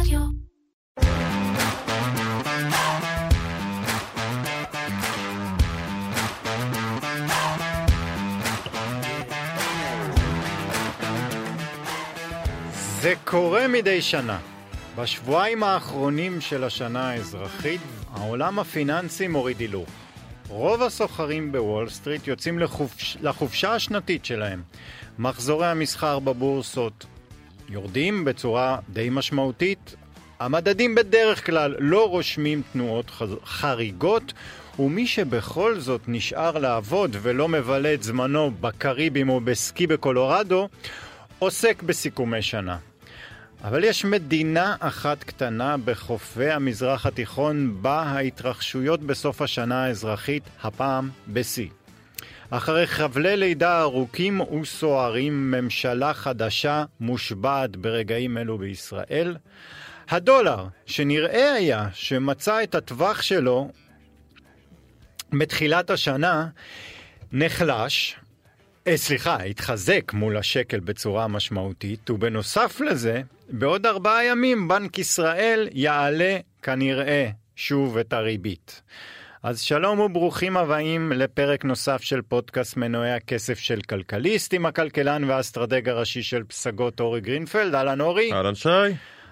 רדיו. זה קורה מדי שנה. בשבועיים האחרונים של השנה האזרחית, העולם הפיננסי מוריד הילוך. רוב הסוחרים בוול סטריט יוצאים לחופש, לחופשה השנתית שלהם. מחזורי המסחר בבורסות יורדים בצורה די משמעותית. המדדים בדרך כלל לא רושמים תנועות חריגות, ומי שבכל זאת נשאר לעבוד ולא מבלה את זמנו בקריבים או בסקי בקולורדו, עוסק בסיכומי שנה. אבל יש מדינה אחת קטנה בחופי המזרח התיכון בה ההתרחשויות בסוף השנה האזרחית, הפעם בשיא. אחרי חבלי לידה ארוכים וסוערים, ממשלה חדשה מושבעת ברגעים אלו בישראל. הדולר, שנראה היה שמצא את הטווח שלו בתחילת השנה, נחלש, אה, סליחה, התחזק מול השקל בצורה משמעותית, ובנוסף לזה, בעוד ארבעה ימים בנק ישראל יעלה כנראה שוב את הריבית. אז שלום וברוכים הבאים לפרק נוסף של פודקאסט מנועי הכסף של כלכליסט עם הכלכלן והאסטרטג הראשי של פסגות אורי גרינפלד. אהלן אורי. אהלן שי.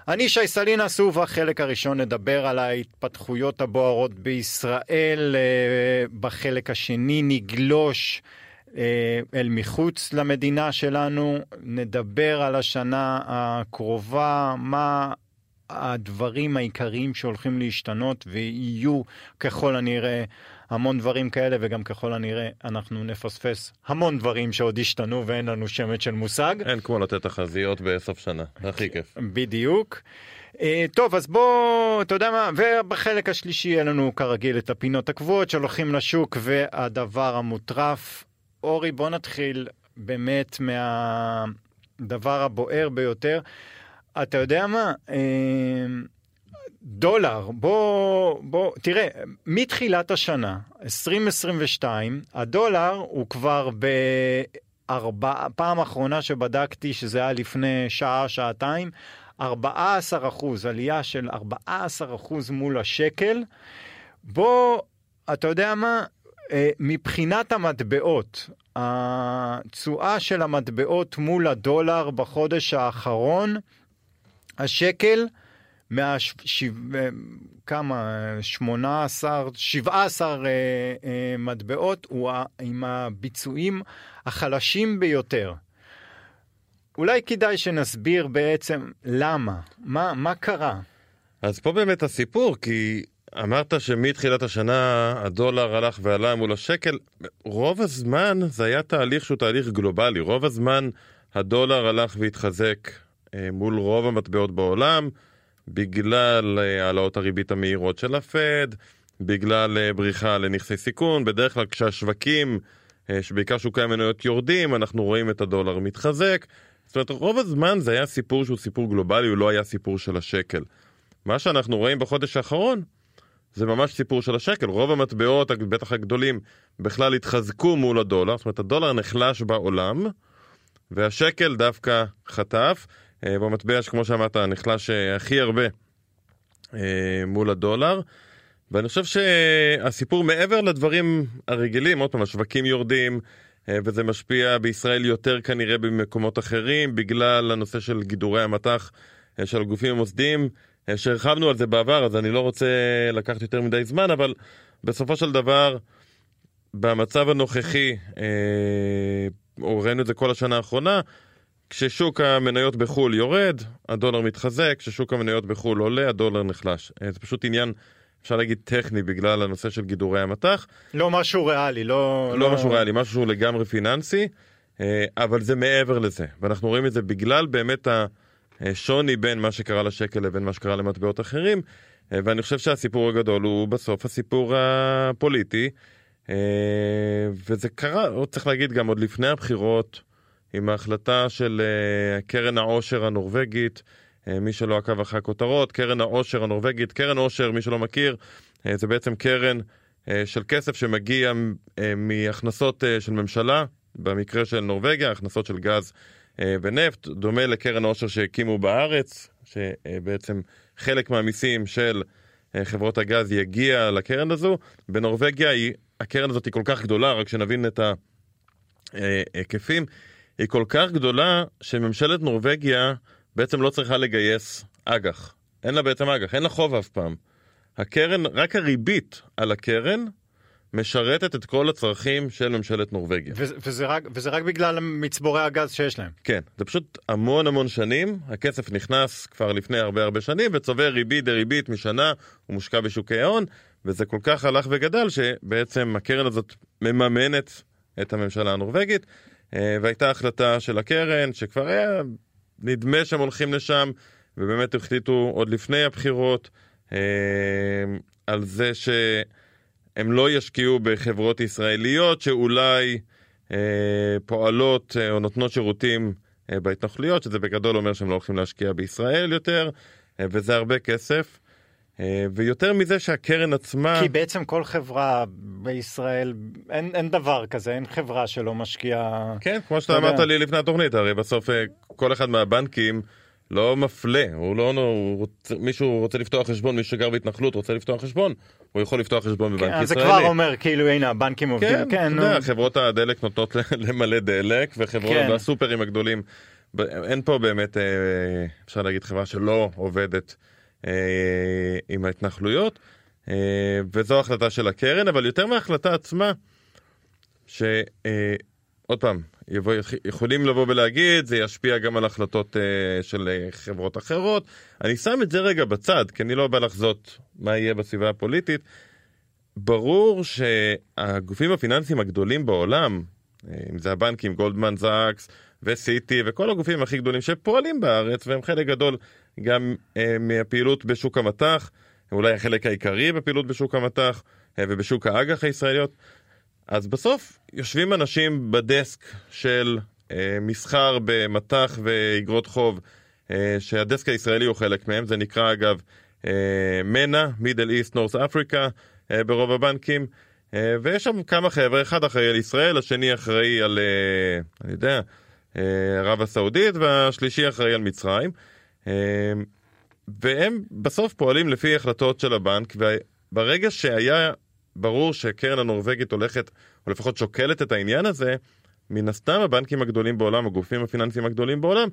אני שי סלינס, ובחלק הראשון נדבר על ההתפתחויות הבוערות בישראל, אה, בחלק השני נגלוש אה, אל מחוץ למדינה שלנו, נדבר על השנה הקרובה, מה הדברים העיקריים שהולכים להשתנות, ויהיו ככל הנראה המון דברים כאלה, וגם ככל הנראה אנחנו נפספס המון דברים שעוד השתנו ואין לנו שמץ של מושג. אין כמו לתת תחזיות בסוף שנה, זה הכי כיף. בדיוק. אה, טוב, אז בוא, אתה יודע מה, ובחלק השלישי יהיה לנו כרגיל את הפינות הקבועות שהולכים לשוק והדבר המוטרף. אורי, בוא נתחיל באמת מהדבר הבוער ביותר. אתה יודע מה? אה, דולר, בוא, בוא, תראה, מתחילת השנה, 2022, הדולר הוא כבר בארבע, פעם אחרונה שבדקתי, שזה היה לפני שעה, שעתיים, 14 אחוז, עלייה של 14 אחוז מול השקל. בוא, אתה יודע מה? אה, מבחינת המטבעות, התשואה של המטבעות מול הדולר בחודש האחרון, השקל, מהשבע, כמה, 18, 17 אה, אה, מטבעות, הוא עם הביצועים החלשים ביותר. אולי כדאי שנסביר בעצם למה, מה, מה קרה. אז פה באמת הסיפור, כי אמרת שמתחילת השנה הדולר הלך ועלה מול השקל, רוב הזמן זה היה תהליך שהוא תהליך גלובלי, רוב הזמן הדולר הלך והתחזק מול רוב המטבעות בעולם, בגלל אה, העלאות הריבית המהירות של הפד, בגלל אה, בריחה לנכסי סיכון, בדרך כלל כשהשווקים, אה, שבעיקר שוקי המניות יורדים, אנחנו רואים את הדולר מתחזק. זאת אומרת, רוב הזמן זה היה סיפור שהוא סיפור גלובלי, הוא לא היה סיפור של השקל. מה שאנחנו רואים בחודש האחרון, זה ממש סיפור של השקל. רוב המטבעות, בטח הגדולים, בכלל התחזקו מול הדולר, זאת אומרת, הדולר נחלש בעולם, והשקל דווקא חטף. אה, במטבע שכמו שאמרת, נחלש אה, הכי הרבה אה, מול הדולר. ואני חושב שהסיפור מעבר לדברים הרגילים, עוד פעם, השווקים יורדים, וזה משפיע בישראל יותר כנראה במקומות אחרים, בגלל הנושא של גידורי המטח של הגופים המוסדיים, שהרחבנו על זה בעבר, אז אני לא רוצה לקחת יותר מדי זמן, אבל בסופו של דבר, במצב הנוכחי, ראינו את זה כל השנה האחרונה, כששוק המניות בחו"ל יורד, הדולר מתחזק, כששוק המניות בחו"ל עולה, הדולר נחלש. אה, זה פשוט עניין, אפשר להגיד, טכני בגלל הנושא של גידורי המטח. לא משהו ריאלי, לא... לא משהו ריאלי, משהו שהוא לגמרי פיננסי, אה, אבל זה מעבר לזה. ואנחנו רואים את זה בגלל באמת השוני בין מה שקרה לשקל לבין מה שקרה למטבעות אחרים, אה, ואני חושב שהסיפור הגדול הוא בסוף הסיפור הפוליטי, וזה קרה, צריך להגיד, גם עוד לפני הבחירות, עם ההחלטה של אה, קרן העושר הנורבגית, אה, מי שלא עקב אחרי הכותרות, קרן העושר הנורבגית, קרן עושר, מי שלא מכיר, אה, זה בעצם קרן של כסף שמגיע מהכנסות של ממשלה, במקרה של נורבגיה, הכנסות של גז ונפט, דומה לקרן העושר שהקימו בארץ, שבעצם חלק מהמיסים של חברות הגז יגיע לקרן הזו. בנורבגיה היא, הקרן הזאת היא כל כך גדולה, רק שנבין את ההיקפים, היא כל כך גדולה שממשלת נורבגיה בעצם לא צריכה לגייס אג"ח. אין לה בעצם אג"ח, אין לה חוב אף פעם. הקרן, רק הריבית על הקרן משרתת את כל הצרכים של ממשלת נורבגיה. וזה רק, וזה רק בגלל מצבורי הגז שיש להם. כן, זה פשוט המון המון שנים, הכסף נכנס כבר לפני הרבה הרבה שנים וצובר ריבית דריבית משנה, הוא מושקע בשוקי ההון, וזה כל כך הלך וגדל שבעצם הקרן הזאת מממנת את הממשלה הנורבגית, והייתה החלטה של הקרן שכבר היה נדמה שהם הולכים לשם, ובאמת החליטו עוד לפני הבחירות אה, על זה ש... הם לא ישקיעו בחברות ישראליות שאולי אה, פועלות אה, או נותנות שירותים אה, בהתנחלויות, שזה בגדול אומר שהם לא הולכים להשקיע בישראל יותר, אה, וזה הרבה כסף. אה, ויותר מזה שהקרן עצמה... כי בעצם כל חברה בישראל, אין, אין דבר כזה, אין חברה שלא משקיעה... כן, כמו שאתה אמרת לי לפני התוכנית, הרי בסוף אה, כל אחד מהבנקים... לא מפלה, הוא לא, הוא רוצה, מישהו רוצה לפתוח חשבון, מי שגר בהתנחלות רוצה לפתוח חשבון, הוא יכול לפתוח חשבון בבנק כן, ישראלי. זה כבר אומר כאילו הנה הבנקים עובדים, כן, כן, יודע, חברות הדלק נותנות למלא דלק, וחברות כן. והסופרים הגדולים, אין פה באמת, אה, אפשר להגיד חברה שלא עובדת עם ההתנחלויות, אה, וזו החלטה של הקרן, אבל יותר מההחלטה עצמה, ש... עוד פעם, יבוא, יכולים לבוא ולהגיד, זה ישפיע גם על החלטות של חברות אחרות. אני שם את זה רגע בצד, כי אני לא בא לחזות מה יהיה בסביבה הפוליטית. ברור שהגופים הפיננסיים הגדולים בעולם, אם זה הבנקים, גולדמן זאקס וסיטי וכל הגופים הכי גדולים שפועלים בארץ, והם חלק גדול גם uh, מהפעילות בשוק המטח, אולי החלק העיקרי בפעילות בשוק המטח uh, ובשוק האג"ח הישראליות. אז בסוף יושבים אנשים בדסק של אה, מסחר במטח ואיגרות חוב, אה, שהדסק הישראלי הוא חלק מהם, זה נקרא אגב אה, מנע, מידל איסט נורס אפריקה, ברוב הבנקים, אה, ויש שם כמה חבר'ה, אחד אחראי על ישראל, השני אחראי על, אה, אני יודע, אה, ערב הסעודית, והשלישי אחראי על מצרים. אה, והם בסוף פועלים לפי החלטות של הבנק, וברגע שהיה ברור שקרן הנורבגית הולכת, או לפחות שוקלת את העניין הזה, מן הסתם הבנקים הגדולים בעולם, הגופים הפיננסיים הגדולים בעולם,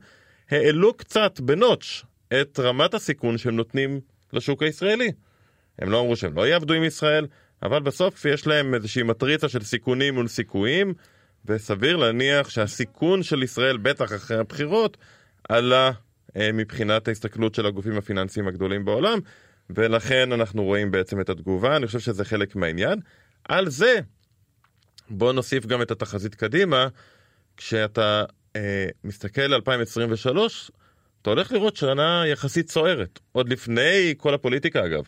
העלו קצת בנוטש את רמת הסיכון שהם נותנים לשוק הישראלי. הם לא אמרו שהם לא יעבדו עם ישראל, אבל בסוף יש להם איזושהי מטריצה של סיכונים מול סיכויים, וסביר להניח שהסיכון של ישראל, בטח אחרי הבחירות, עלה מבחינת ההסתכלות של הגופים הפיננסיים הגדולים בעולם, ולכן אנחנו רואים בעצם את התגובה, אני חושב שזה חלק מהעניין. על זה, בוא נוסיף גם את התחזית קדימה, כשאתה אה, מסתכל על 2023, אתה הולך לראות שנה יחסית סוערת, עוד לפני כל הפוליטיקה אגב.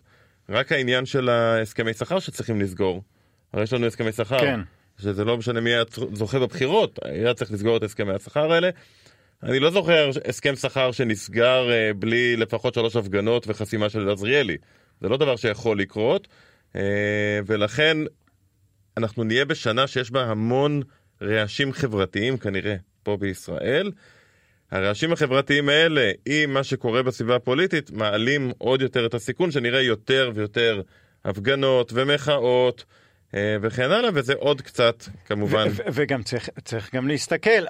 רק העניין של ההסכמי שכר שצריכים לסגור. הרי יש לנו הסכמי שכר. כן. שזה לא משנה מי היה זוכה בבחירות, היה צריך לסגור את הסכמי השכר האלה. אני לא זוכר הסכם שכר שנסגר אה, בלי לפחות שלוש הפגנות וחסימה של עזריאלי. זה לא דבר שיכול לקרות, אה, ולכן אנחנו נהיה בשנה שיש בה המון רעשים חברתיים כנראה פה בישראל. הרעשים החברתיים האלה, עם מה שקורה בסביבה הפוליטית, מעלים עוד יותר את הסיכון שנראה יותר ויותר הפגנות ומחאות. אה, וכן הלאה, וזה עוד קצת כמובן. וגם צריך, צריך גם להסתכל,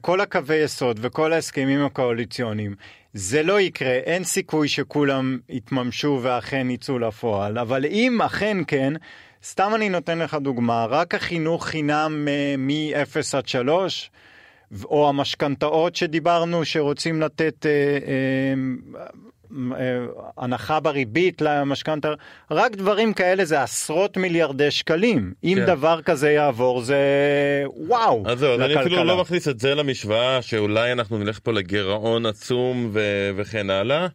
כל הקווי יסוד וכל ההסכמים הקואליציוניים, זה לא יקרה, אין סיכוי שכולם יתממשו ואכן יצאו לפועל, אבל אם אכן כן, סתם אני נותן לך דוגמה, רק החינוך חינם אה, מ-0 עד 3, או המשכנתאות שדיברנו שרוצים לתת אה, אה, אה, הנחה בריבית למשכנתה, רק דברים כאלה זה עשרות מיליארדי שקלים. אם כן. דבר כזה יעבור זה וואו אז זהו, אני אפילו לא מכניס את זה למשוואה שאולי אנחנו נלך פה לגירעון עצום ו- וכן הלאה.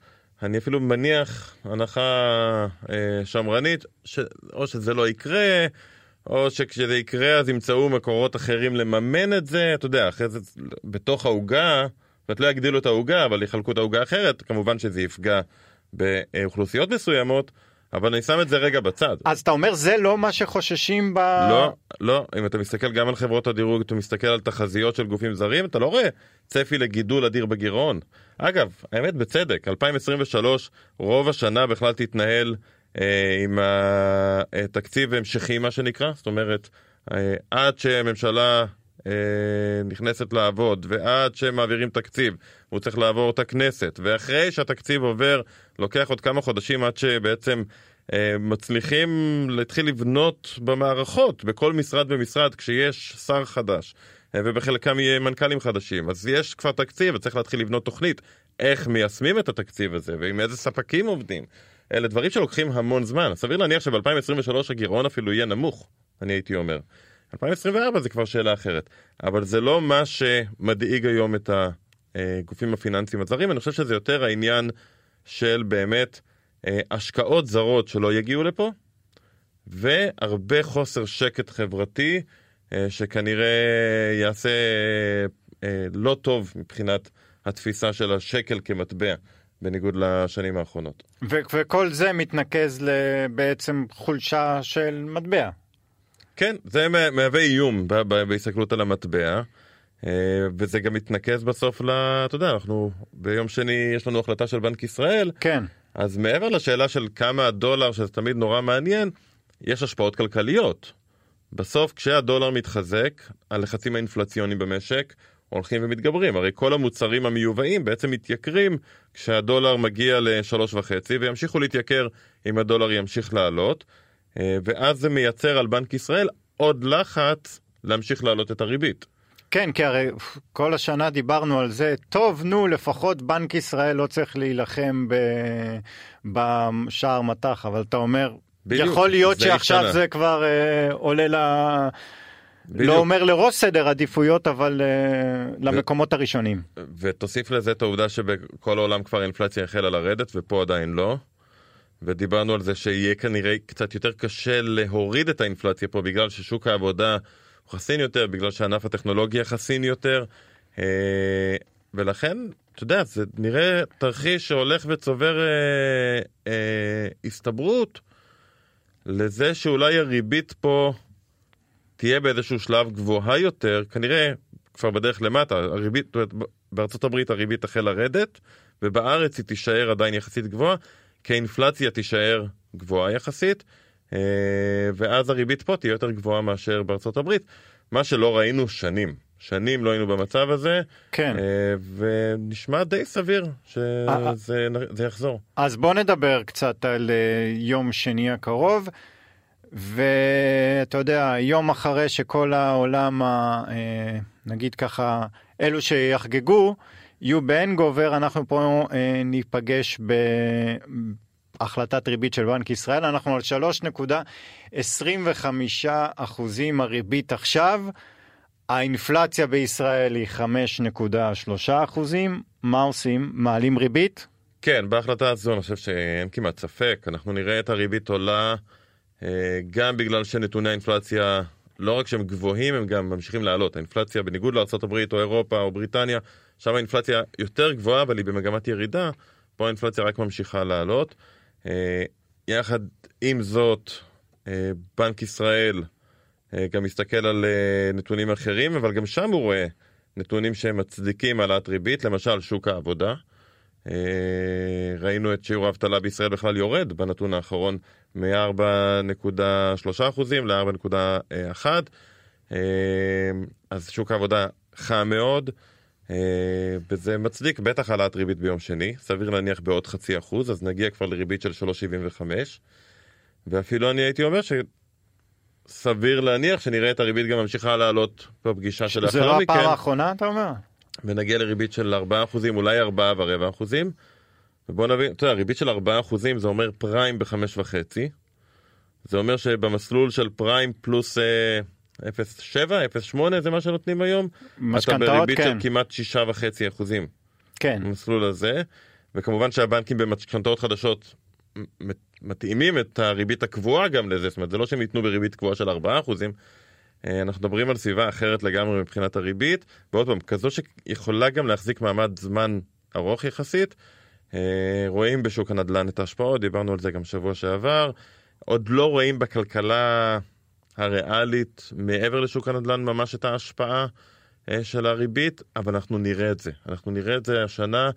אני אפילו מניח הנחה אה, שמרנית, ש- או שזה לא יקרה, או שכשזה יקרה אז ימצאו מקורות אחרים לממן את זה, אתה יודע, אחרי זה בתוך העוגה. זאת אומרת, לא יגדילו את העוגה, אבל יחלקו את העוגה אחרת, כמובן שזה יפגע באוכלוסיות מסוימות, אבל אני שם את זה רגע בצד. אז אתה אומר זה לא מה שחוששים ב... לא, לא, אם אתה מסתכל גם על חברות הדירוג, אתה מסתכל על תחזיות של גופים זרים, אתה לא רואה צפי לגידול אדיר בגירעון. אגב, האמת בצדק, 2023 רוב השנה בכלל תתנהל עם התקציב המשכי מה שנקרא, זאת אומרת, אה, עד שהממשלה אה, נכנסת לעבוד ועד שמעבירים תקציב הוא צריך לעבור את הכנסת ואחרי שהתקציב עובר לוקח עוד כמה חודשים עד שבעצם אה, מצליחים להתחיל לבנות במערכות בכל משרד ומשרד כשיש שר חדש אה, ובחלקם יהיה מנכ"לים חדשים. אז יש כבר תקציב וצריך להתחיל לבנות תוכנית איך מיישמים את התקציב הזה ועם איזה ספקים עובדים אלה דברים שלוקחים המון זמן. סביר להניח שב-2023 הגירעון אפילו יהיה נמוך אני הייתי אומר. 2024 זה כבר שאלה אחרת, אבל זה לא מה שמדאיג היום את הגופים הפיננסיים הזרים, אני חושב שזה יותר העניין של באמת אה, השקעות זרות שלא יגיעו לפה, והרבה חוסר שקט חברתי אה, שכנראה יעשה אה, לא טוב מבחינת התפיסה של השקל כמטבע. בניגוד לשנים האחרונות. וכל זה מתנקז לבעצם חולשה של מטבע. כן, זה מהווה איום בהסתכלות על המטבע. אה, וזה גם מתנקז בסוף ל... אתה יודע, אנחנו ביום שני יש לנו החלטה של בנק ישראל. כן. אז מעבר לשאלה של כמה הדולר, שזה תמיד נורא מעניין, יש השפעות כלכליות. בסוף כשהדולר מתחזק, הלחצים האינפלציוניים במשק הולכים ומתגברים. הרי כל המוצרים המיובאים בעצם מתייקרים כשהדולר מגיע לשלוש וחצי, וימשיכו להתייקר אם הדולר ימשיך לעלות. אה, ואז זה מייצר על בנק ישראל עוד לחץ להמשיך להעלות את הריבית. כן, כי הרי כל השנה דיברנו על זה, טוב, נו, לפחות בנק ישראל לא צריך להילחם ב... בשער מטח, אבל אתה אומר, בדיוק, יכול להיות שעכשיו. זה כבר אה, עולה ל... בדיוק. לא אומר לראש סדר עדיפויות, אבל uh, ו... למקומות הראשונים. ותוסיף לזה את העובדה שבכל העולם כבר האינפלציה החלה לרדת, ופה עדיין לא. ודיברנו על זה שיהיה כנראה קצת יותר קשה להוריד את האינפלציה פה בגלל ששוק העבודה הוא חסין יותר, בגלל שענף הטכנולוגיה חסין יותר, אה, ולכן, אתה יודע, זה נראה תרחיש שהולך וצובר אה, אה, הסתברות לזה שאולי הריבית פה תהיה באיזשהו שלב גבוהה יותר, כנראה כבר בדרך למטה, הריבית, בארצות הברית הריבית תחל לרדת, ובארץ היא תישאר עדיין יחסית גבוהה. כי האינפלציה תישאר גבוהה יחסית, אה, ואז הריבית פה תהיה יותר גבוהה מאשר בארצות הברית, מה שלא ראינו שנים. שנים לא היינו במצב הזה, כן. אה, ונשמע די סביר שזה אה, יחזור. אז בוא נדבר קצת על יום שני הקרוב, ואתה יודע, יום אחרי שכל העולם, נגיד ככה, אלו שיחגגו, יהיו בהנגובר, אנחנו פה אה, ניפגש בהחלטת ריבית של בנק ישראל, אנחנו על 3.25 אחוזים הריבית עכשיו, האינפלציה בישראל היא 5.3 אחוזים, מה עושים? מעלים ריבית? כן, בהחלטה הזו אני חושב שאין כמעט ספק, אנחנו נראה את הריבית עולה אה, גם בגלל שנתוני האינפלציה לא רק שהם גבוהים, הם גם ממשיכים לעלות. האינפלציה, בניגוד לארה"ב או אירופה או בריטניה, שם האינפלציה יותר גבוהה, אבל היא במגמת ירידה, פה האינפלציה רק ממשיכה לעלות. אה, יחד עם זאת, אה, בנק ישראל אה, גם מסתכל על נתונים אחרים, אבל גם שם הוא רואה נתונים שמצדיקים העלאת ריבית, למשל שוק העבודה. ראינו את שיעור האבטלה בישראל בכלל יורד בנתון האחרון מ-4.3% ל-4.1%. אז שוק העבודה חם מאוד. אה, וזה מצדיק בטח העלאת ריבית ביום שני, סביר להניח בעוד חצי אחוז, אז נגיע כבר לריבית של 3.75, ואפילו אני הייתי אומר שסביר להניח שנראה את הריבית גם ממשיכה לעלות בפגישה של לאחר מכן. זה לא הפעם האחרונה אתה אומר? ונגיע לריבית של 4 אחוזים, אולי 4 ורבע אחוזים. ובוא נבין, אתה יודע, ריבית של 4 אחוזים זה אומר פריים ב-5.5. זה אומר שבמסלול של פריים פלוס... אה, 0.7, 0.8 זה מה שנותנים היום. משכנתאות, כן. אתה בריבית של כמעט 6.5 אחוזים. כן. במסלול הזה, וכמובן שהבנקים במשכנתאות חדשות מתאימים את הריבית הקבועה גם לזה, זאת אומרת זה לא שהם ייתנו בריבית קבועה של 4 אחוזים. אה, אנחנו מדברים על סביבה אחרת לגמרי מבחינת הריבית, ועוד פעם, כזו שיכולה גם להחזיק מעמד זמן ארוך יחסית, אה, רואים בשוק הנדל"ן את ההשפעות, דיברנו על זה גם שבוע שעבר. עוד לא רואים בכלכלה הריאלית מעבר לשוק הנדל"ן ממש את ההשפעה אה, של הריבית, אבל אנחנו נראה את זה. אנחנו נראה את זה השנה,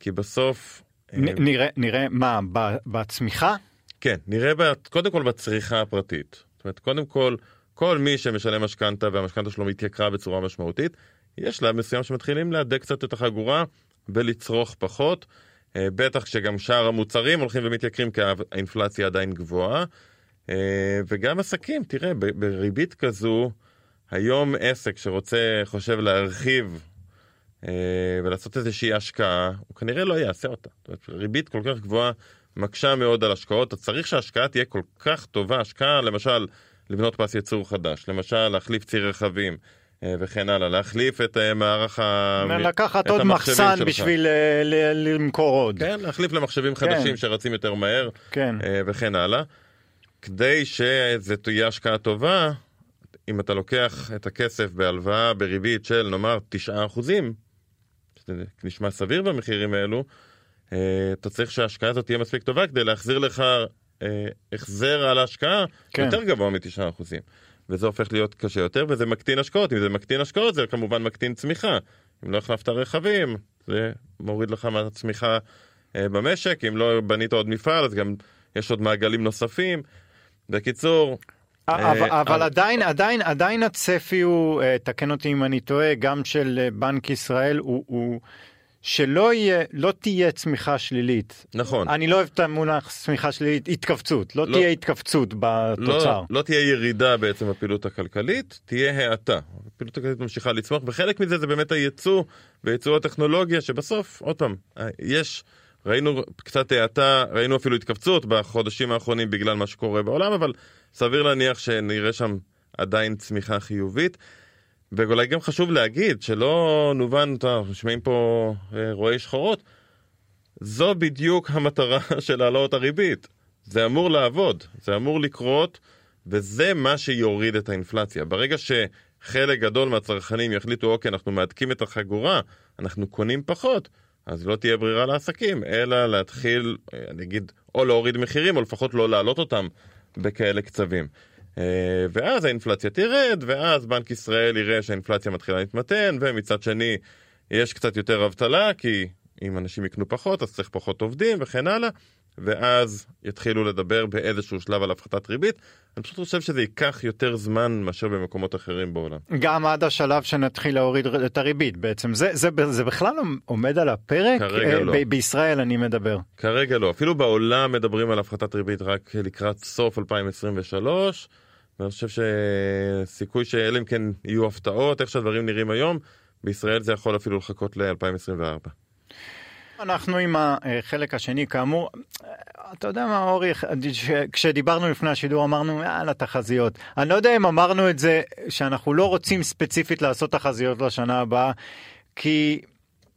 כי בסוף... אה, נ, נראה, נראה מה, בצמיחה? כן, נראה בת, קודם כל בצריכה הפרטית. זאת אומרת, קודם כל, כל מי שמשלם משכנתה והמשכנתה שלו מתייקרה בצורה משמעותית, יש שלב מסוים שמתחילים להדק קצת את החגורה ולצרוך פחות. אה, בטח כשגם שאר המוצרים הולכים ומתייקרים כי האינפלציה עדיין גבוהה. אה, וגם עסקים, תראה, בריבית כזו, היום עסק שרוצה, חושב להרחיב אה, ולעשות איזושהי השקעה, הוא כנראה לא יעשה אותה. ריבית כל כך גבוהה מקשה מאוד על השקעות, אתה צריך שההשקעה תהיה כל כך טובה, השקעה למשל לבנות פס ייצור חדש, למשל להחליף ציר רכבים. אה, וכן הלאה, להחליף את אה, מערך ה... לקחת עוד מחסן שלך. בשביל אה, למכור עוד. כן, להחליף למחשבים כן. חדשים שרצים יותר מהר, כן. וכן הלאה. כדי שזה תהיה השקעה טובה, אם אתה לוקח את הכסף בהלוואה בריבית של נאמר 9 אחוזים, שזה נשמע סביר במחירים האלו, אתה צריך שההשקעה הזאת תהיה מספיק טובה כדי להחזיר לך החזר על ההשקעה כן. יותר גבוה מ-9 אחוזים. וזה הופך להיות קשה יותר, וזה מקטין השקעות. אם זה מקטין השקעות, זה כמובן מקטין צמיחה. אם לא החלפת רכבים, זה מוריד לך מהצמיחה אה, במשק. אם לא בנית עוד מפעל, אז גם יש עוד מעגלים נוספים. בקיצור... אבל, אה, אבל עדיין, עדיין, עדיין הצפי הוא, אה, תקן אותי אם אני טועה, גם של בנק ישראל, הוא, הוא שלא יהיה, לא תהיה צמיחה שלילית. נכון. אני לא אוהב את המונח צמיחה שלילית, התכווצות. לא, לא תהיה התכווצות בתוצר. לא, לא תהיה ירידה בעצם בפעילות הכלכלית, תהיה האטה. הפעילות הכלכלית ממשיכה לצמוח, וחלק מזה זה באמת הייצוא וייצוא הטכנולוגיה, שבסוף, עוד פעם, יש... ראינו קצת האטה, ראינו אפילו התכווצות בחודשים האחרונים בגלל מה שקורה בעולם, אבל סביר להניח שנראה שם עדיין צמיחה חיובית. ואולי גם חשוב להגיד, שלא נובן, אנחנו שומעים פה אה, רואי שחורות, זו בדיוק המטרה של העלאות הריבית. זה אמור לעבוד, זה אמור לקרות, וזה מה שיוריד את האינפלציה. ברגע שחלק גדול מהצרכנים יחליטו, אוקיי, אנחנו מהדקים את החגורה, אנחנו קונים פחות, אז לא תהיה ברירה לעסקים, אלא להתחיל, אה, אני אגיד, או להוריד מחירים, או לפחות לא להעלות אותם בכאלה קצבים. אה, ואז האינפלציה תרד, ואז בנק ישראל יראה שהאינפלציה מתחילה להתמתן, ומצד שני יש קצת יותר אבטלה, כי אם אנשים יקנו פחות אז צריך פחות עובדים וכן הלאה, ואז יתחילו לדבר באיזשהו שלב על הפחתת ריבית. אני פשוט חושב שזה ייקח יותר זמן מאשר במקומות אחרים בעולם. גם עד השלב שנתחיל להוריד את הריבית בעצם. זה, זה, זה בכלל עומד על הפרק? כרגע אה, לא. ב- בישראל אני מדבר. כרגע לא. אפילו בעולם מדברים על הפחתת ריבית רק לקראת סוף 2023. ואני חושב שסיכוי שאלה אם כן יהיו הפתעות, איך שהדברים נראים היום, בישראל זה יכול אפילו לחכות ל-2024. אנחנו עם החלק השני, כאמור, אתה יודע מה אורי, כשדיברנו לפני השידור אמרנו יאללה תחזיות. אני לא יודע אם אמרנו את זה שאנחנו לא רוצים ספציפית לעשות תחזיות לשנה הבאה, כי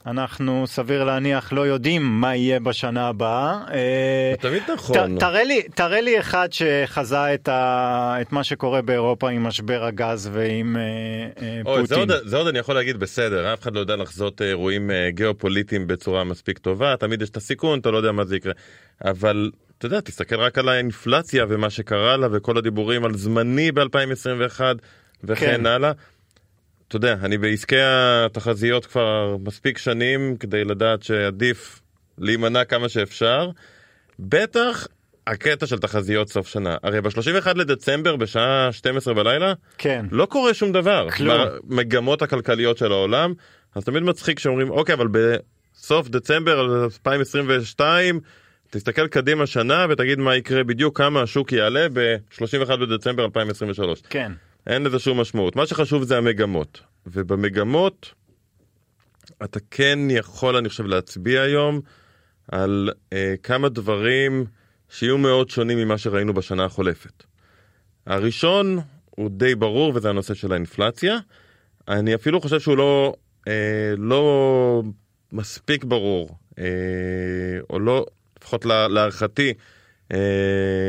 אנחנו סביר להניח לא יודעים מה יהיה בשנה הבאה. אה, תמיד נכון. תראה לי, תראה לי אחד שחזה את, ה, את מה שקורה באירופה עם משבר הגז ועם uh, uh, פוטין. זה עוד, זה עוד אני יכול להגיד בסדר, אף אחד לא יודע לחזות אירועים גיאופוליטיים בצורה מספיק טובה, תמיד יש את הסיכון, אתה לא יודע מה זה יקרה. אבל אתה יודע, תסתכל רק על האינפלציה ומה שקרה לה וכל הדיבורים על זמני ב-2021 וכן כן. הלאה. אתה יודע, אני בעסקי התחזיות כבר מספיק שנים כדי לדעת שעדיף להימנע כמה שאפשר. בטח הקטע של תחזיות סוף שנה. הרי ב-31 לדצמבר בשעה 12 בלילה, כן. לא קורה שום דבר. כלום. במגמות הכלכליות של העולם, אז תמיד מצחיק שאומרים, אוקיי, אבל בסוף דצמבר 2022, תסתכל קדימה שנה ותגיד מה יקרה בדיוק, כמה השוק יעלה ב-31 בדצמבר 2023. כן. אין לזה שום משמעות. מה שחשוב זה המגמות. ובמגמות, אתה כן יכול, אני חושב, להצביע היום על אה, כמה דברים שיהיו מאוד שונים ממה שראינו בשנה החולפת. הראשון הוא די ברור, וזה הנושא של האינפלציה. אני אפילו חושב שהוא לא, אה, לא מספיק ברור, אה, או לא, לפחות להערכתי, אה,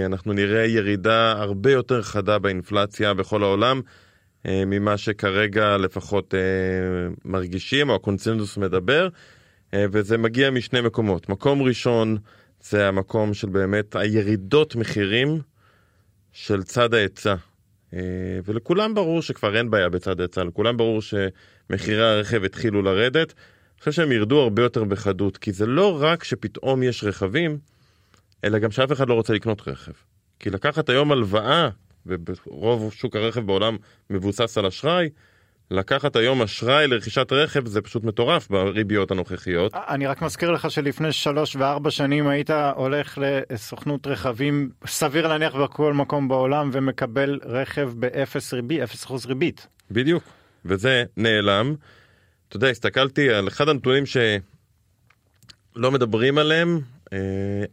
אנחנו נראה ירידה הרבה יותר חדה באינפלציה בכל העולם אה, ממה שכרגע לפחות אה, מרגישים או הקונצנזוס מדבר. אה, וזה מגיע משני מקומות. מקום ראשון זה המקום של באמת הירידות מחירים של צד ההיצע. אה, ולכולם ברור שכבר אין בעיה בצד ההיצע, לכולם ברור שמחירי הרכב התחילו לרדת. אני חושב שהם ירדו הרבה יותר בחדות, כי זה לא רק שפתאום יש רכבים, אלא גם שאף אחד לא רוצה לקנות רכב. כי לקחת היום הלוואה, וברוב שוק הרכב בעולם מבוסס על אשראי, לקחת היום אשראי לרכישת רכב זה פשוט מטורף בריביות הנוכחיות. אני רק מזכיר לך שלפני שלוש וארבע שנים היית הולך לסוכנות רכבים, סביר להניח בכל מקום בעולם, ומקבל רכב באפס ריבית, אפס אחוז ריבית. בדיוק, וזה נעלם. אתה יודע, הסתכלתי על אחד הנתונים שלא מדברים עליהם, אה,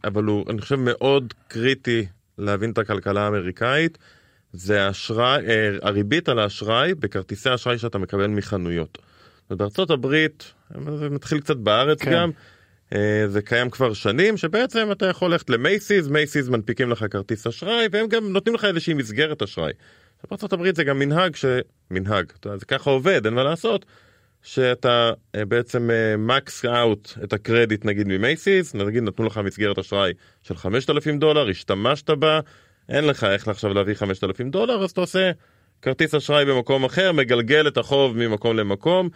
אבל הוא, אני חושב, מאוד קריטי להבין את הכלכלה האמריקאית. זה האשראי, אה, הריבית על האשראי בכרטיסי אשראי שאתה מקבל מחנויות. ובארצות הברית, זה מתחיל קצת בארץ כן. גם, אה, זה קיים כבר שנים, שבעצם אתה יכול ללכת למייסיס, מייסיס מנפיקים לך כרטיס אשראי, והם גם נותנים לך איזושהי מסגרת אשראי. בארצות הברית זה גם מנהג ש... מנהג, זה ככה עובד, אין מה לעשות. שאתה אה, בעצם מקס אאוט את הקרדיט נגיד ממייסיס, נגיד נתנו לך מסגרת אשראי של 5,000 דולר, השתמשת בה, אין לך איך עכשיו להביא 5,000 דולר, אז אתה עושה כרטיס אשראי במקום אחר, מגלגל את החוב ממקום למקום.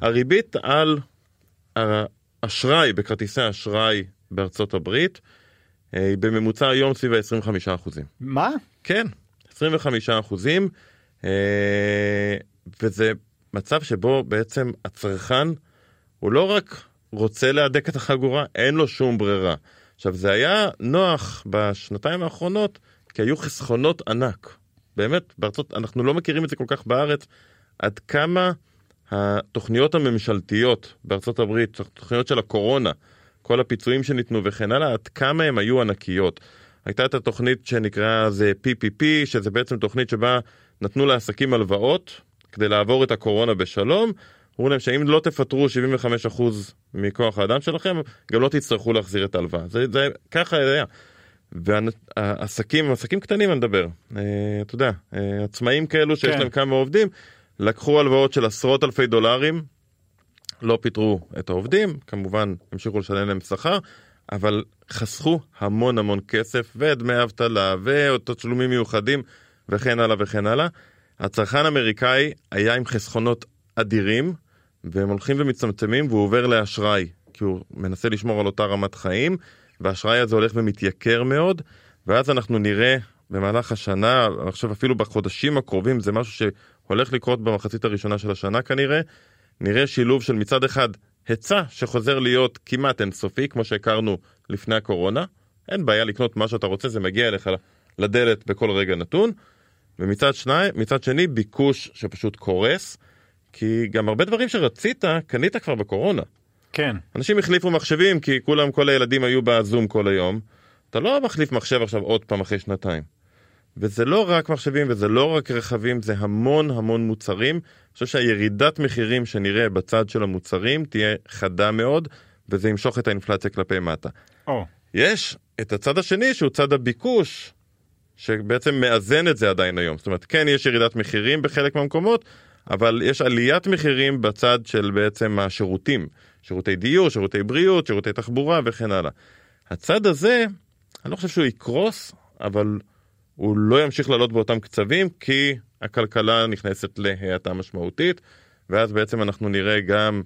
הריבית על האשראי בכרטיסי אשראי בארצות הברית אה, היא בממוצע היום סביב ה-25%. מה? כן, 25%. אה, וזה מצב שבו בעצם הצרכן הוא לא רק רוצה להדק את החגורה, אין לו שום ברירה. עכשיו זה היה נוח בשנתיים האחרונות כי היו חסכונות ענק. באמת, בארצות, אנחנו לא מכירים את זה כל כך בארץ, עד כמה התוכניות הממשלתיות בארצות הברית, תוכניות של הקורונה, כל הפיצויים שניתנו וכן הלאה, עד כמה הם היו ענקיות. הייתה את התוכנית שנקראה זה PPP, שזה בעצם תוכנית שבה נתנו לעסקים הלוואות כדי לעבור את הקורונה בשלום. אמרו להם שאם לא תפטרו 75% מכוח האדם שלכם, גם לא תצטרכו להחזיר את ההלוואה. זה, זה ככה היה. והעסקים, עסקים קטנים אני מדבר, אה, אתה יודע, אה, עצמאים כאלו שיש כן. להם כמה עובדים, לקחו הלוואות של עשרות אלפי דולרים, לא פיטרו את העובדים, כמובן המשיכו לשלם להם שכר, אבל חסכו המון המון כסף ודמי אבטלה ותשלומים מיוחדים וכן הלאה וכן הלאה. הצרכן האמריקאי היה עם חסכונות אדירים והם הולכים ומצטמצמים והוא עובר לאשראי כי הוא מנסה לשמור על אותה רמת חיים והאשראי הזה הולך ומתייקר מאוד, ואז אנחנו נראה במהלך השנה, חושב אפילו בחודשים הקרובים, זה משהו שהולך לקרות במחצית הראשונה של השנה כנראה, נראה שילוב של מצד אחד היצע שחוזר להיות כמעט אינסופי, כמו שהכרנו לפני הקורונה, אין בעיה לקנות מה שאתה רוצה, זה מגיע אליך לדלת בכל רגע נתון, ומצד שני, מצד שני ביקוש שפשוט קורס, כי גם הרבה דברים שרצית, קנית כבר בקורונה. כן. אנשים החליפו מחשבים כי כולם, כל הילדים היו בזום כל היום. אתה לא מחליף מחשב עכשיו עוד פעם אחרי שנתיים. וזה לא רק מחשבים וזה לא רק רכבים, זה המון המון מוצרים. אני חושב שהירידת מחירים שנראה בצד של המוצרים תהיה חדה מאוד, וזה ימשוך את האינפלציה כלפי מטה. Oh. יש את הצד השני שהוא צד הביקוש, שבעצם מאזן את זה עדיין היום. זאת אומרת, כן יש ירידת מחירים בחלק מהמקומות, אבל יש עליית מחירים בצד של בעצם השירותים. שירותי דיור, שירותי בריאות, שירותי תחבורה וכן הלאה. הצד הזה, אני לא חושב שהוא יקרוס, אבל הוא לא ימשיך לעלות באותם קצבים, כי הכלכלה נכנסת להאטה משמעותית, ואז בעצם אנחנו נראה גם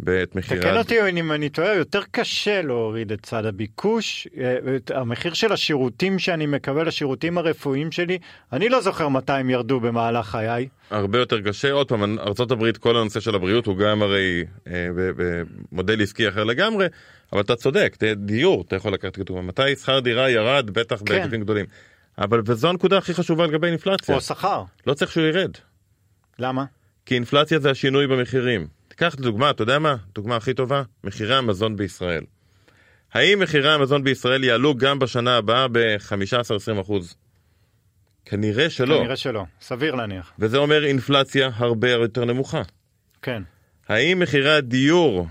בעת מכירה. תקן אותי אם אני טועה, יותר קשה להוריד את צד הביקוש. אה, המחיר של השירותים שאני מקבל, השירותים הרפואיים שלי, אני לא זוכר מתי הם ירדו במהלך חיי. הרבה יותר קשה. עוד פעם, ארה"ב, כל הנושא של הבריאות הוא גם הרי אה, במודל עסקי אחר לגמרי, אבל אתה צודק, דיור, אתה יכול לקחת כתובה. מתי שכר דירה ירד, בטח כן. בהיקפים גדולים. אבל וזו הנקודה הכי חשובה לגבי אינפלציה. או שכר. לא צריך שהוא ירד. למה? כי אינפלציה זה השינוי במחירים. קח דוגמה, אתה יודע מה? דוגמה הכי טובה, מחירי המזון בישראל. האם מחירי המזון בישראל יעלו גם בשנה הבאה ב-15-20 אחוז? כנראה שלא. כנראה שלא, סביר להניח. וזה אומר אינפלציה הרבה יותר נמוכה. כן. האם מחירי הדיור,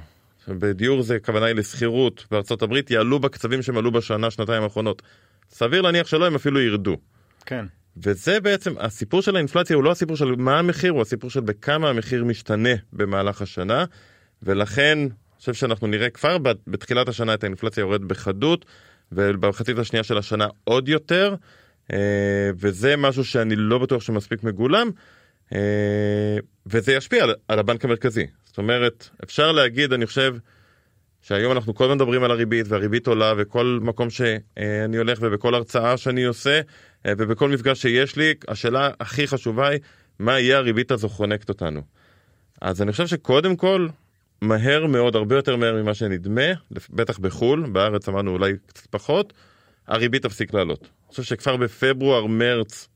בדיור זה כוונה היא לשכירות בארצות הברית, יעלו בקצבים שהם עלו בשנה, שנתיים האחרונות? סביר להניח שלא, הם אפילו ירדו. כן. וזה בעצם, הסיפור של האינפלציה הוא לא הסיפור של מה המחיר, הוא הסיפור של בכמה המחיר משתנה במהלך השנה, ולכן חושב שאנחנו נראה כבר בתחילת השנה את האינפלציה יורדת בחדות, ובמחצית השנייה של השנה עוד יותר, אה, וזה משהו שאני לא בטוח שמספיק מגולם, אה, וזה ישפיע על, על הבנק המרכזי. זאת אומרת, אפשר להגיד, אני חושב, שהיום אנחנו כל הזמן מדברים על הריבית, והריבית עולה, וכל מקום שאני הולך ובכל הרצאה שאני עושה, אה, ובכל מפגש שיש לי, השאלה הכי חשובה היא, מה יהיה הריבית הזו חונקת אותנו. אז אני חושב שקודם כל, מהר מאוד, הרבה יותר מהר ממה שנדמה, בטח בחו"ל, בארץ אמרנו אולי קצת פחות, הריבית תפסיק לעלות. אני חושב שכבר בפברואר-מרץ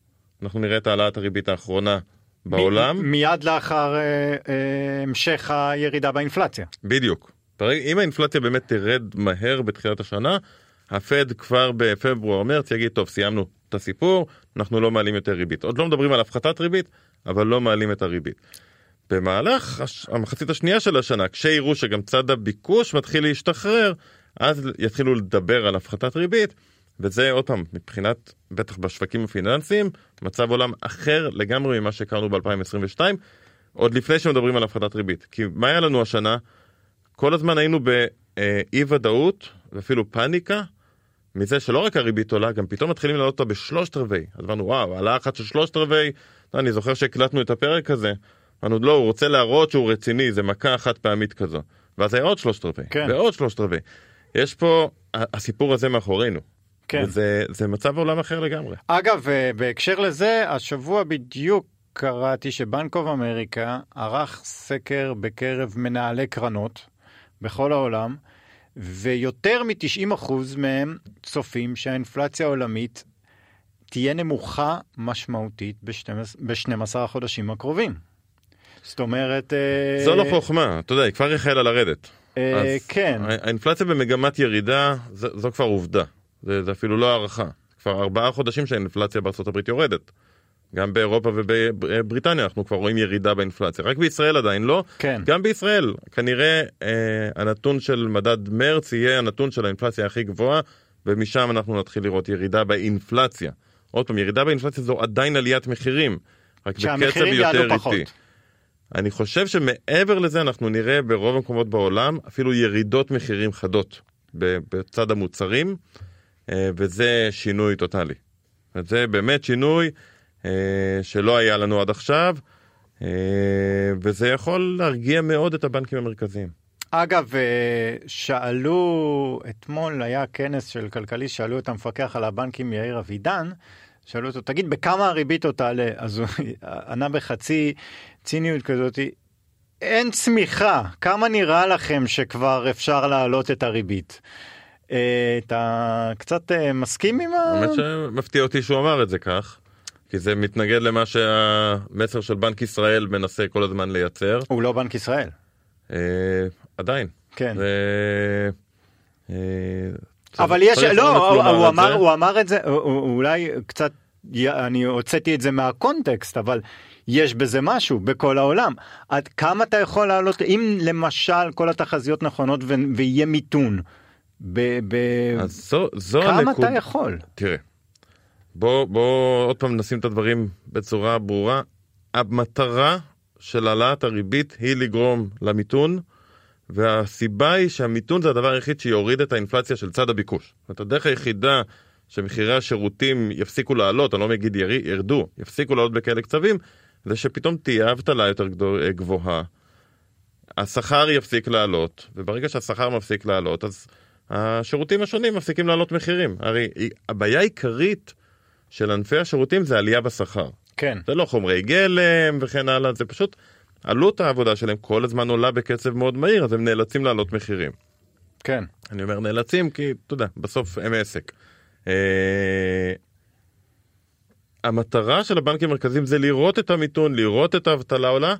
אנחנו נראה את העלאת הריבית האחרונה בעולם. מ- מיד לאחר אה, אה, המשך הירידה באינפלציה. בדיוק. אם האינפלציה באמת תרד מהר בתחילת השנה, הפד כבר בפברואר-מרץ יגיד, טוב, סיימנו את הסיפור, אנחנו לא מעלים יותר ריבית. עוד לא מדברים על הפחתת ריבית, אבל לא מעלים את הריבית. במהלך הש... המחצית השנייה של השנה, כשיראו שגם צד הביקוש מתחיל להשתחרר, אז יתחילו לדבר על הפחתת ריבית, וזה עוד פעם, מבחינת, בטח בשווקים הפיננסיים, מצב עולם אחר לגמרי ממה שהכרנו ב-2022, עוד לפני שמדברים על הפחתת ריבית. כי מה היה לנו השנה? כל הזמן היינו באי ודאות ואפילו פאניקה מזה שלא רק הריבית עולה, גם פתאום מתחילים לעלות אותה בשלושת רבעי. אז אמרנו, וואו, העלאה אחת של שלושת רבעי, אני זוכר שהקלטנו את הפרק הזה, אמרנו, לא, הוא רוצה להראות שהוא רציני, זה מכה חד פעמית כזו. ואז היה עוד שלושת רבעי, כן. ועוד שלושת רבעי. יש פה, הסיפור הזה מאחורינו. כן. וזה זה מצב עולם אחר לגמרי. אגב, אה, בהקשר לזה, השבוע בדיוק קראתי שבנק אוף אמריקה ערך סקר בקרב מנהלי קרנות בכל העולם, ויותר מ-90% מהם צופים שהאינפלציה העולמית תהיה נמוכה משמעותית ב-12 החודשים הקרובים. זאת אומרת... אה, זו לא חוכמה, אתה יודע, היא כבר החלה לרדת. אה, כן. האינפלציה במגמת ירידה, זו, כבר עובדה. זה אפילו לא הערכה. כבר ארבעה חודשים שהאינפלציה בארה"ב יורדת. גם באירופה ובבריטניה אנחנו כבר רואים ירידה באינפלציה. רק בישראל עדיין לא. כן. גם בישראל, כנראה אה, הנתון של מדד מרץ יהיה הנתון של האינפלציה הכי גבוהה, ומשם אנחנו נתחיל לראות ירידה באינפלציה. עוד פעם, ירידה באינפלציה זו עדיין עליית מחירים, רק בקצב יותר איטי. אני חושב שמעבר לזה אנחנו נראה ברוב המקומות בעולם אפילו ירידות מחירים חדות בצד המוצרים, אה, וזה שינוי טוטאלי. זה באמת שינוי שלא היה לנו עד עכשיו, אה, וזה יכול להרגיע מאוד את הבנקים המרכזיים. אגב, שאלו, אתמול היה כנס של כלכליסט, שאלו את המפקח על הבנקים יאיר אבידן, שאלו אותו, תגיד, בכמה הריבית עוד תעלה? אז הוא ענה בחצי ציניות כזאת, אין צמיחה, כמה נראה לכם שכבר אפשר להעלות את הריבית? אה, אתה קצת אה, מסכים עם ה... האמת שמפתיע אותי שהוא אמר את זה כך. כי זה מתנגד למה שהמסר של בנק ישראל מנסה כל הזמן לייצר. הוא לא בנק ישראל. אה, עדיין. כן. ו... אה, אבל יש, לא, הוא, הוא, אמר, הוא אמר את זה, אולי קצת, אני הוצאתי את זה מהקונטקסט, אבל יש בזה משהו בכל העולם. עד כמה אתה יכול לעלות, אם למשל כל התחזיות נכונות ויהיה מיתון, ב, ב... אז זו, זו כמה הנקוד... אתה יכול? תראה, בוא, בוא עוד פעם נשים את הדברים בצורה ברורה. המטרה של העלאת הריבית היא לגרום למיתון. והסיבה היא שהמיתון זה הדבר היחיד שיוריד את האינפלציה של צד הביקוש. זאת הדרך היחידה שמחירי השירותים יפסיקו לעלות, אני לא מגיד ירדו, יפסיקו לעלות בכאלה קצבים, זה שפתאום תהיה אבטלה יותר גבוהה, השכר יפסיק לעלות, וברגע שהשכר מפסיק לעלות, אז השירותים השונים מפסיקים לעלות מחירים. הרי הבעיה העיקרית של ענפי השירותים זה עלייה בשכר. כן. זה לא חומרי גלם וכן הלאה, זה פשוט עלות העבודה שלהם כל הזמן עולה בקצב מאוד מהיר, אז הם נאלצים להעלות מחירים. כן. אני אומר נאלצים כי, אתה יודע, בסוף הם עסק. אה, המטרה של הבנקים המרכזיים זה לראות את המיתון, לראות את האבטלה עולה,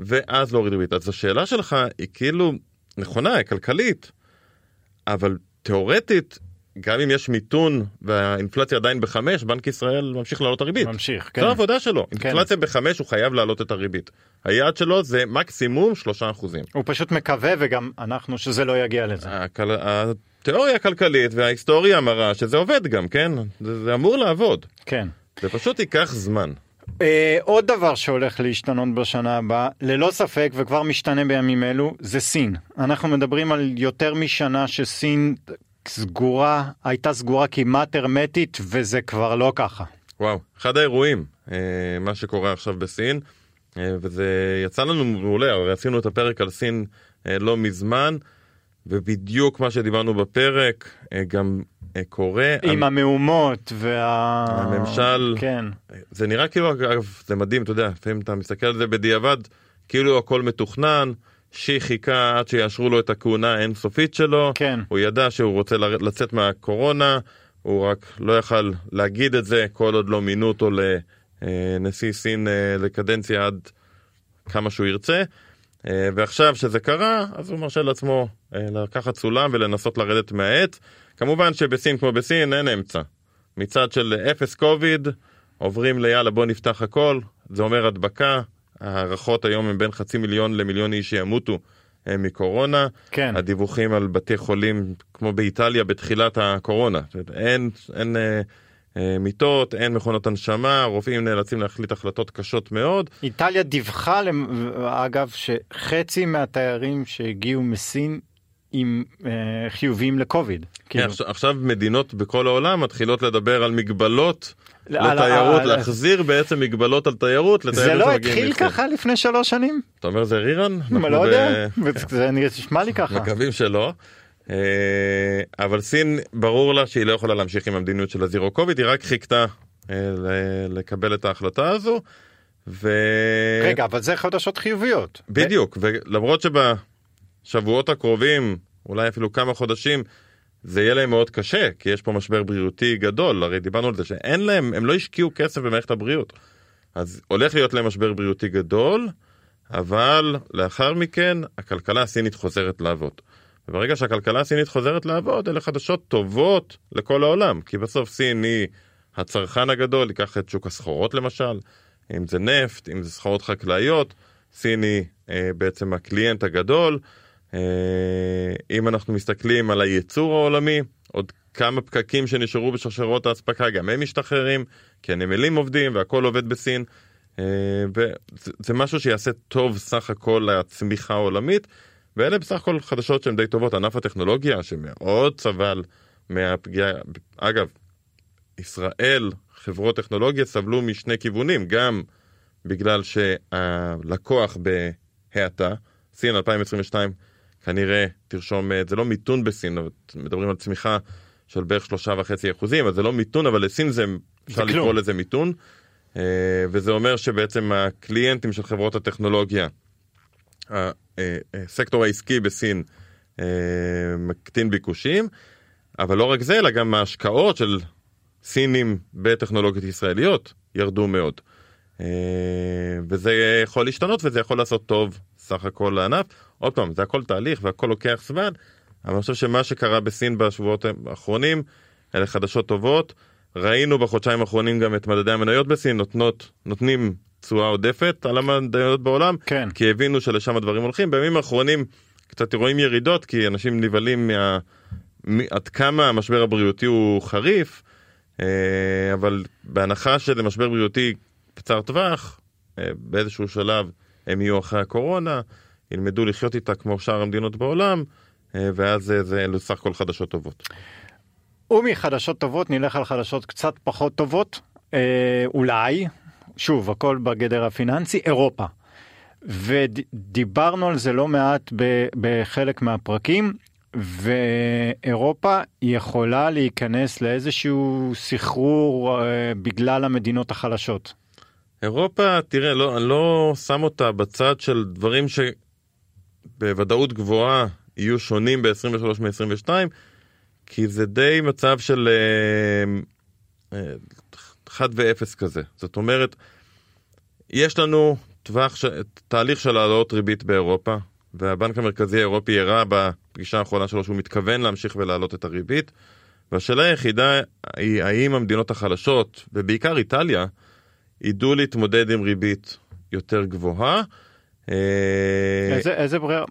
ואז להוריד ריבית. אז השאלה שלך היא כאילו נכונה, היא כלכלית, אבל תאורטית, גם אם יש מיתון והאינפלציה עדיין בחמש, בנק ישראל ממשיך להעלות את הריבית. ממשיך, כן. זו העבודה שלו. כן. אינפלציה בחמש, הוא חייב להעלות את הריבית. היעד שלו זה מקסימום שלושה אחוזים. הוא פשוט מקווה, וגם אנחנו, שזה לא יגיע לזה. הכל... התיאוריה הכלכלית וההיסטוריה מראה שזה עובד גם, כן? זה, זה אמור לעבוד. כן. זה פשוט ייקח זמן. אה, עוד דבר שהולך להשתנות בשנה הבאה, ללא ספק וכבר משתנה בימים אלו, זה סין. אנחנו מדברים על יותר משנה שסין סגורה, הייתה סגורה כמעט הרמטית וזה כבר לא ככה. וואו, אחד האירועים, אה, מה שקורה עכשיו בסין, אה, וזה יצא לנו מעולה, הרי עשינו את הפרק על סין אה, לא מזמן, ובדיוק מה שדיברנו בפרק גם קורה. עם המ- המהומות וה... הממשל- כן. זה נראה כאילו, אגב, זה מדהים, אתה יודע, לפעמים אתה מסתכל על זה בדיעבד, כאילו הכל מתוכנן, שי חיכה עד שיאשרו לו את הכהונה האינסופית שלו, כן. הוא ידע שהוא רוצה לצאת מהקורונה, הוא רק לא יכל להגיד את זה כל עוד לא מינו אותו לנשיא סין אה, לקדנציה עד כמה שהוא ירצה. אה, ועכשיו שזה קרה, אז הוא מרשה לעצמו אה, לקחת סולם ולנסות לרדת מהעץ. כמובן שבסין כמו בסין אין אמצע. מצד של אפס קוביד, עוברים ליאללה בוא נפתח הכל, זה אומר הדבקה, ההערכות היום הם בין חצי מיליון למיליון איש שימותו אה, מקורונה. כן. הדיווחים על בתי חולים כמו באיטליה בתחילת הקורונה. אין, אין אה, אה, מיטות, אין מכונות הנשמה, רופאים נאלצים להחליט החלטות קשות מאוד. איטליה דיווחה, אגב, שחצי מהתיירים שהגיעו מסין עם אה, חיוביים לקוביד. כאילו, כן, עכשיו, עכשיו מדינות בכל העולם מתחילות לדבר על מגבלות לתיירות, להחזיר בעצם מגבלות על תיירות זה לתיירים לא התחיל. ככה לפני שלוש שנים? אתה אומר זה רירן? לא יודע, זה נשמע לי ככה. מקווים שלא. אה, אבל סין ברור לה שהיא לא יכולה להמשיך עם המדיניות של הזירו קוביד היא רק חיכתה אה, לקבל את ההחלטה הזו. ו... רגע, אבל זה חדשות חיוביות. בדיוק ולמרות שבשבועות הקרובים אולי אפילו כמה חודשים זה יהיה להם מאוד קשה כי יש פה משבר בריאותי גדול הרי דיברנו על זה שאין להם הם לא השקיעו כסף במערכת הבריאות אז הולך להיות להם משבר בריאותי גדול אבל לאחר מכן הכלכלה הסינית חוזרת לעבוד. וברגע שהכלכלה הסינית חוזרת לעבוד אלה חדשות טובות לכל העולם כי בסוף סין היא הצרכן הגדול ייקח את שוק הסחורות למשל אם זה נפט אם זה סחורות חקלאיות סין היא אה, בעצם הקליינט הגדול. אה, אם אנחנו מסתכלים על הייצור העולמי עוד כמה פקקים שנשארו בשרשרות האספקה גם הם משתחררים כי הנמלים עובדים והכל עובד בסין. אה, וזה זה משהו שיעשה טוב סך הכל לצמיחה העולמית ואלה בסך הכל חדשות שהן די טובות ענף הטכנולוגיה שמאוד סבל מהפגיעה אגב ישראל חברות טכנולוגיה סבלו משני כיוונים גם בגלל שהלקוח בהאטה סין 2022 כנראה תרשום אה, זה לא מיתון בסין מדברים על צמיחה של בערך שלושה וחצי אחוזים אז זה לא מיתון אבל לסין זה אפשר זה. לקרוא לזה מיתון אה, וזה אומר שבעצם הקליינטים של חברות הטכנולוגיה הסקטור העסקי בסין אה, מקטין ביקושים אבל לא רק זה אלא גם ההשקעות של סינים בטכנולוגיות ישראליות ירדו מאוד. אה, וזה יכול להשתנות וזה יכול לעשות טוב סך הכל לענף. עוד פעם זה הכל תהליך והכל לוקח זמן. אבל אני חושב שמה שקרה בסין בשבועות האחרונים אלה חדשות טובות. ראינו בחודשיים האחרונים גם את מדדי המניות בסין נותנות נותנים תשואה עודפת על המניות בעולם כן. כי הבינו שלשם הדברים הולכים בימים האחרונים קצת רואים ירידות כי אנשים נבהלים מה... עד כמה המשבר הבריאותי הוא חריף אה, אבל בהנחה שזה משבר בריאותי קצר טווח אה, באיזשהו שלב הם יהיו אחרי הקורונה ילמדו לחיות איתה כמו שאר המדינות בעולם אה, ואז אה, זה אלו סך הכל חדשות טובות. ומחדשות טובות נלך על חדשות קצת פחות טובות, אה, אולי, שוב, הכל בגדר הפיננסי, אירופה. ודיברנו על זה לא מעט ב- בחלק מהפרקים, ואירופה יכולה להיכנס לאיזשהו סחרור אה, בגלל המדינות החלשות. אירופה, תראה, לא, אני לא שם אותה בצד של דברים שבוודאות גבוהה יהיו שונים ב-23 מ-22, כי זה די מצב של אה, אה, חד ואפס כזה. זאת אומרת, יש לנו טווח, ש... תהליך של העלאות ריבית באירופה, והבנק המרכזי האירופי הראה בפגישה האחרונה שלו שהוא מתכוון להמשיך ולהעלות את הריבית. והשאלה היחידה היא האם המדינות החלשות, ובעיקר איטליה, ידעו להתמודד עם ריבית יותר גבוהה. אה, איזה, איזה, ברירה,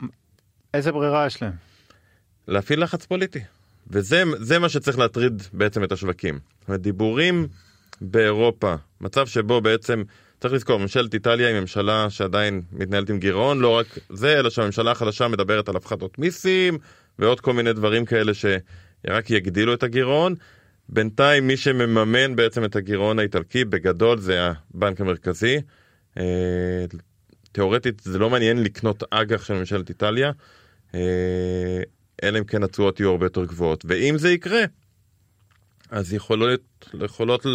איזה ברירה יש להם? להפעיל לחץ פוליטי. וזה זה מה שצריך להטריד בעצם את השווקים. זאת אומרת, דיבורים באירופה, מצב שבו בעצם צריך לזכור, ממשלת איטליה היא ממשלה שעדיין מתנהלת עם גירעון, לא רק זה, אלא שהממשלה החדשה מדברת על הפחתות מיסים ועוד כל מיני דברים כאלה שרק יגדילו את הגירעון. בינתיים מי שמממן בעצם את הגירעון האיטלקי בגדול זה הבנק המרכזי. תאורטית זה לא מעניין לקנות אג"ח של ממשלת איטליה, אה, אלא אם כן התשואות יהיו הרבה יותר גבוהות. ואם זה יקרה, אז יכולות, יכולות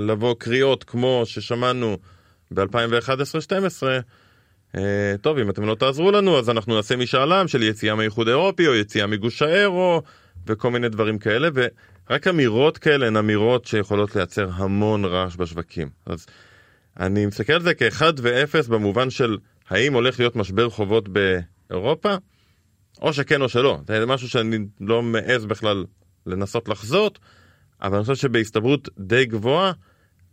לבוא קריאות כמו ששמענו ב-2011-2012, אה, טוב, אם אתם לא תעזרו לנו, אז אנחנו נעשה משאל עם של יציאה מהאיחוד האירופי או יציאה מגוש האירו וכל מיני דברים כאלה, ורק אמירות כאלה הן אמירות שיכולות לייצר המון רעש בשווקים. אז אני מסתכל על זה כאחד ואפס במובן של האם הולך להיות משבר חובות באירופה, או שכן או שלא. זה משהו שאני לא מעז בכלל לנסות לחזות, אבל אני חושב שבהסתברות די גבוהה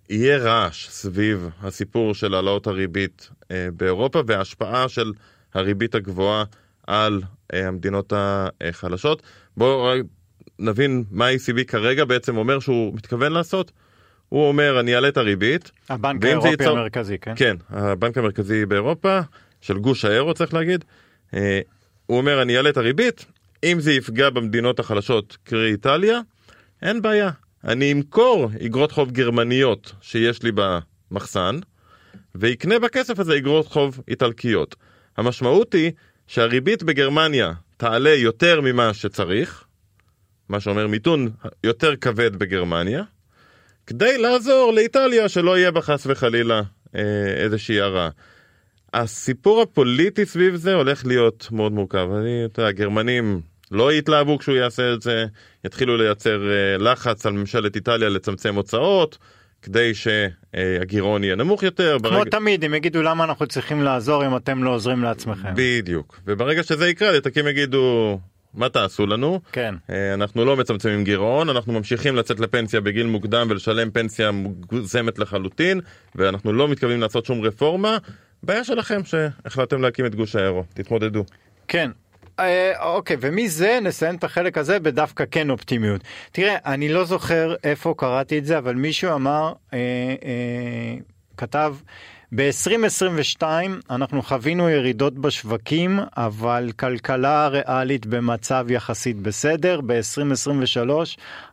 יהיה רעש סביב הסיפור של העלאות הריבית אה, באירופה וההשפעה של הריבית הגבוהה על אה, המדינות החלשות. בואו נבין מה ה-ECB כרגע בעצם אומר שהוא מתכוון לעשות. הוא אומר אני אעלה את הריבית. הבנק האירופי ייצור... המרכזי, כן? כן, הבנק המרכזי באירופה, של גוש האירו צריך להגיד. אה, הוא אומר אני אעלה את הריבית, אם זה יפגע במדינות החלשות, קרי איטליה, אין בעיה. אני אמכור אגרות חוב גרמניות שיש לי במחסן, ויקנה בכסף הזה אגרות חוב איטלקיות. המשמעות היא שהריבית בגרמניה תעלה יותר ממה שצריך, מה שאומר מיתון יותר כבד בגרמניה, כדי לעזור לאיטליה שלא יהיה בה חס וחלילה אה, איזושהי הרעה. הסיפור הפוליטי סביב זה הולך להיות מאוד מורכב. אני, אתה יודע, הגרמנים לא יתלהבו כשהוא יעשה את זה, יתחילו לייצר אה, לחץ על ממשלת איטליה לצמצם הוצאות. כדי שהגירעון יהיה נמוך יותר. כמו ברגע... תמיד, הם יגידו למה אנחנו צריכים לעזור אם אתם לא עוזרים לעצמכם. בדיוק, וברגע שזה יקרה, לתקים יגידו, מה תעשו לנו? כן. אה, אנחנו לא מצמצמים גירעון, אנחנו ממשיכים לצאת לפנסיה בגיל מוקדם ולשלם פנסיה מוגזמת לחלוטין, ואנחנו לא מתכוונים לעשות שום רפורמה. בעיה שלכם שהחלטתם להקים את גוש האירו, תתמודדו. כן, אה, אוקיי, ומזה נסיים את החלק הזה בדווקא כן אופטימיות. תראה, אני לא זוכר איפה קראתי את זה, אבל מישהו אמר, אה, אה, כתב, ב-2022 אנחנו חווינו ירידות בשווקים, אבל כלכלה ריאלית במצב יחסית בסדר. ב-2023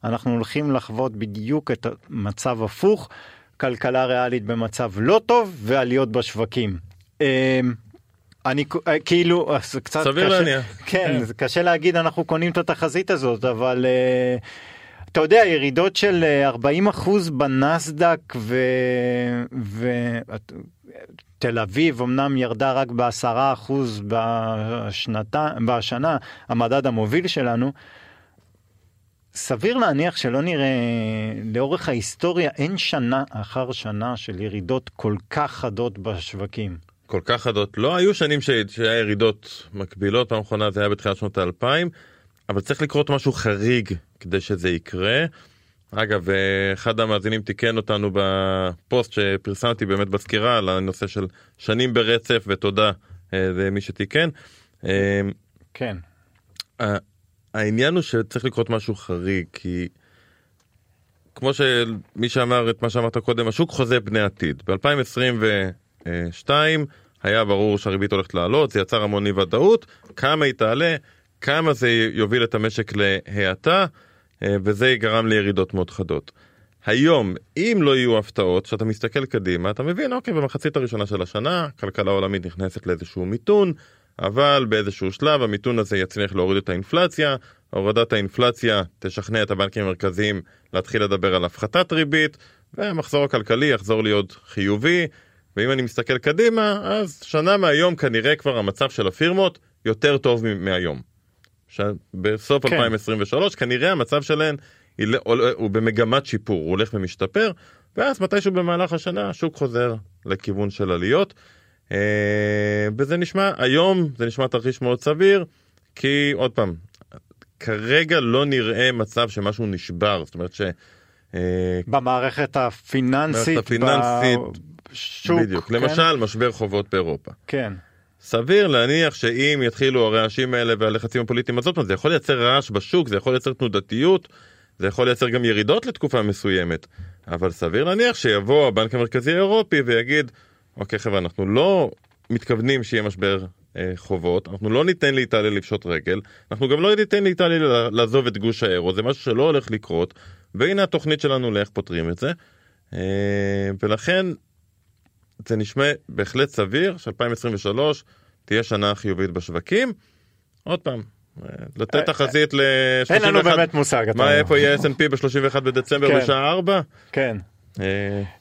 אנחנו הולכים לחוות בדיוק את המצב הפוך, כלכלה ריאלית במצב לא טוב ועליות בשווקים. אה, אני אה, כאילו קצת סביר להניח כן, כן זה קשה להגיד אנחנו קונים את התחזית הזאת אבל uh, אתה יודע ירידות של 40 אה, אחוז בנסדק ותל אביב אמנם ירדה רק בעשרה אחוז בשנתה בשנה המדד המוביל שלנו. סביר להניח שלא נראה לאורך ההיסטוריה אין שנה אחר שנה של ירידות כל כך חדות בשווקים. כל כך חדות. לא היו שנים ש... שהיה ירידות מקבילות, פעם אחרונה זה היה בתחילת שנות האלפיים, אבל צריך לקרות משהו חריג כדי שזה יקרה. אגב, אחד המאזינים תיקן אותנו בפוסט שפרסמתי באמת בסקירה על הנושא של שנים ברצף, ותודה אה, למי שתיקן. אה, כן. העניין הוא שצריך לקרות משהו חריג, כי כמו שמי שאמר את מה שאמרת קודם, השוק חוזה פני עתיד. ב-2020 שתיים, היה ברור שהריבית הולכת לעלות, זה יצר המון אי ודאות, כמה היא תעלה, כמה זה יוביל את המשק להאטה, אה, וזה גרם לירידות מאוד חדות. היום, אם לא יהיו הפתעות, כשאתה מסתכל קדימה, אתה מבין, אוקיי, במחצית הראשונה של השנה, הכלכלה העולמית נכנסת לאיזשהו מיתון, אבל באיזשהו שלב המיתון הזה יצליח להוריד את האינפלציה, הורדת האינפלציה תשכנע את הבנקים המרכזיים להתחיל לדבר על הפחתת ריבית, והמחזור הכלכלי יחזור להיות חיובי, ואם אני מסתכל קדימה, אז שנה מהיום כנראה כבר המצב של הפירמות יותר טוב מהיום. בסוף כן. 2023 כנראה המצב שלהן הוא במגמת שיפור, הוא הולך ומשתפר, ואז מתישהו במהלך השנה השוק חוזר לכיוון של עליות. אה, וזה נשמע, היום זה נשמע תרחיש מאוד סביר, כי עוד פעם, כרגע לא נראה מצב שמשהו נשבר, זאת אומרת ש... אה, במערכת הפיננסית, הפיננסית שוק. בדיוק, כן? למשל משבר חובות באירופה. כן. סביר להניח שאם יתחילו הרעשים האלה והלחצים הפוליטיים, פעם, זה יכול לייצר רעש בשוק, זה יכול לייצר תנודתיות, זה יכול לייצר גם ירידות לתקופה מסוימת, אבל סביר להניח שיבוא הבנק המרכזי האירופי ויגיד, אוקיי חבר'ה, אנחנו לא מתכוונים שיהיה משבר אה, חובות, אנחנו לא ניתן לאיטליה לפשוט רגל, אנחנו גם לא ניתן לאיטליה לעזוב את גוש האירו, זה משהו שלא הולך לקרות, והנה התוכנית שלנו לאיך פותרים את זה. אה, ולכן זה נשמע בהחלט סביר ש-2023 תהיה שנה חיובית בשווקים. עוד פעם, אה, לתת אה, תחזית ל... אין לנו באמת מושג. מה. איפה יהיה S&P ב-31 בדצמבר כן. בשעה 4? כן,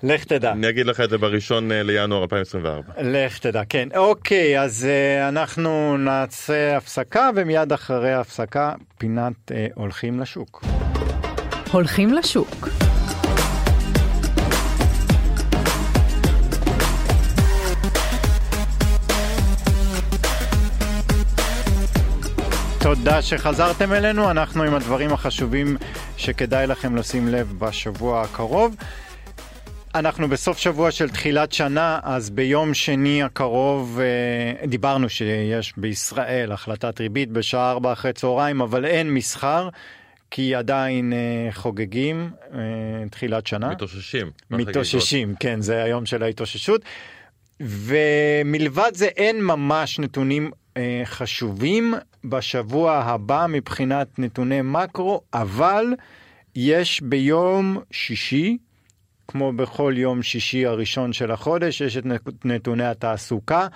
לך תדע. אני אגיד לך את זה בראשון אה, לינואר 2024. לך תדע, כן. אוקיי, אז אנחנו נעשה הפסקה, ומיד אחרי ההפסקה, פינת הולכים לשוק. הולכים לשוק. תודה שחזרתם אלינו, אנחנו עם הדברים החשובים שכדאי לכם לשים לב בשבוע הקרוב. אנחנו בסוף שבוע של תחילת שנה, אז ביום שני הקרוב אה, דיברנו שיש בישראל החלטת ריבית בשעה 4 אחרי צהריים, אבל אין מסחר, כי עדיין אה, חוגגים אה, תחילת שנה. מתאוששים. מתאוששים, כן, זה היום של ההתאוששות. ומלבד זה אין ממש נתונים אה, חשובים בשבוע הבא מבחינת נתוני מקרו, אבל יש ביום שישי, כמו בכל יום שישי הראשון של החודש, יש את נתוני התעסוקה.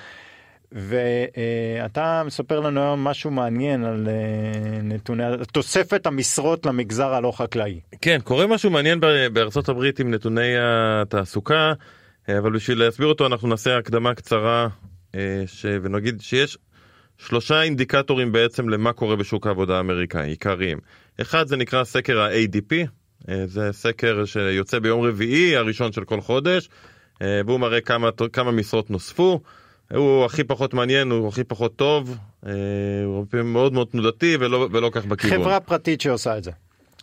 ואתה מספר לנו היום משהו מעניין על אה, נתוני, תוספת המשרות למגזר הלא חקלאי. כן, קורה משהו מעניין בארצות הברית עם נתוני התעסוקה, אה, אבל בשביל להסביר אותו אנחנו נעשה הקדמה קצרה אה, ש... ונגיד שיש שלושה אינדיקטורים בעצם למה קורה בשוק העבודה האמריקאי, עיקריים. אחד זה נקרא סקר ה-ADP, אה, זה סקר שיוצא ביום רביעי הראשון של כל חודש, אה, והוא מראה כמה, כמה משרות נוספו. הוא הכי פחות מעניין, הוא הכי פחות טוב, אה, הוא מאוד מאוד תנודתי ולא, ולא כך בכיוון. חברה פרטית שעושה את זה.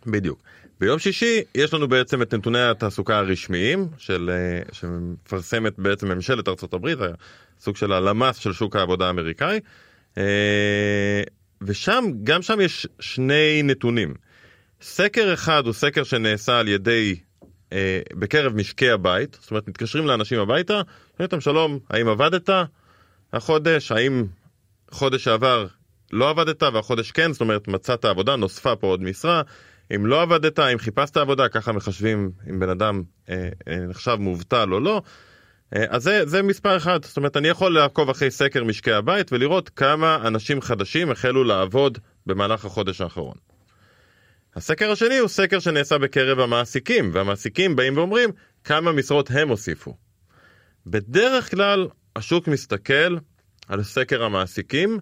בדיוק. ביום שישי יש לנו בעצם את נתוני התעסוקה הרשמיים של, שמפרסמת בעצם ממשלת ארה"ב, סוג של הלמ"ס של שוק העבודה האמריקאי, ושם, גם שם יש שני נתונים. סקר אחד הוא סקר שנעשה על ידי, אה, בקרב משקי הבית, זאת אומרת מתקשרים לאנשים הביתה, אומרים להם שלום, האם עבדת החודש, האם חודש שעבר לא עבדת והחודש כן, זאת אומרת מצאת עבודה, נוספה פה עוד משרה, אם לא עבדת, אם חיפשת עבודה, ככה מחשבים אם בן אדם אה, אה, נחשב מובטל או לא. אה, אז זה, זה מספר אחד, זאת אומרת אני יכול לעקוב אחרי סקר משקי הבית ולראות כמה אנשים חדשים החלו לעבוד במהלך החודש האחרון. הסקר השני הוא סקר שנעשה בקרב המעסיקים, והמעסיקים באים ואומרים כמה משרות הם הוסיפו. בדרך כלל השוק מסתכל על סקר המעסיקים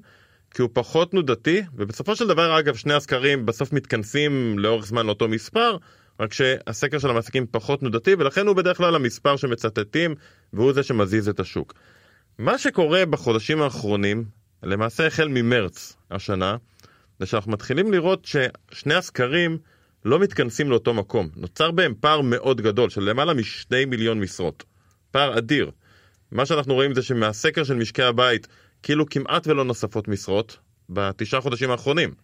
כי הוא פחות תנודתי, ובסופו של דבר אגב שני הסקרים בסוף מתכנסים לאורך זמן לאותו מספר, רק שהסקר של המעסיקים פחות תנודתי ולכן הוא בדרך כלל המספר שמצטטים והוא זה שמזיז את השוק. מה שקורה בחודשים האחרונים, למעשה החל ממרץ השנה, זה שאנחנו מתחילים לראות ששני הסקרים לא מתכנסים לאותו מקום. נוצר בהם פער מאוד גדול של למעלה משני מיליון משרות. פער אדיר. מה שאנחנו רואים זה שמהסקר של משקי הבית כאילו כמעט ולא נוספות משרות בתשעה חודשים האחרונים.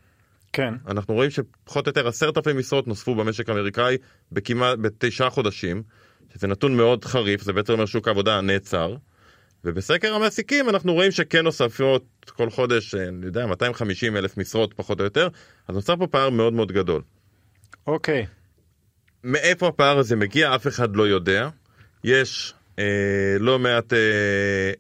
כן. אנחנו רואים שפחות או יותר עשרת אלפים משרות נוספו במשק האמריקאי בכמעט בתשעה חודשים, שזה נתון מאוד חריף, זה בעצם אומר שוק העבודה נעצר. ובסקר המעסיקים אנחנו רואים שכן נוספות כל חודש, אני יודע, 250 אלף משרות פחות או יותר, אז נוצר פה פער מאוד מאוד גדול. אוקיי. מאיפה הפער הזה מגיע אף אחד לא יודע. יש אה, לא מעט אה,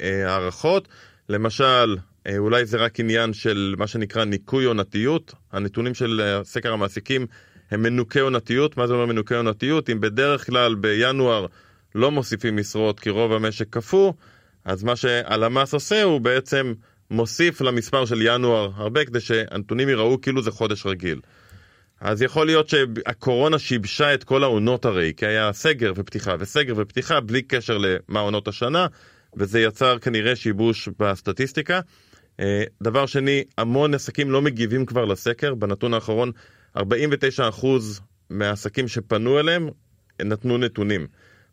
אה, הערכות, למשל, אה, אולי זה רק עניין של מה שנקרא ניקוי עונתיות. הנתונים של אה, סקר המעסיקים הם מנוקי עונתיות. מה זה אומר מנוקי עונתיות? אם בדרך כלל בינואר לא מוסיפים משרות כי רוב המשק קפוא, אז מה שהלמ"ס עושה הוא בעצם מוסיף למספר של ינואר הרבה כדי שהנתונים ייראו כאילו זה חודש רגיל. אז יכול להיות שהקורונה שיבשה את כל העונות הרי, כי היה סגר ופתיחה וסגר ופתיחה בלי קשר למה עונות השנה, וזה יצר כנראה שיבוש בסטטיסטיקה. אה, דבר שני, המון עסקים לא מגיבים כבר לסקר, בנתון האחרון 49% מהעסקים שפנו אליהם נתנו נתונים.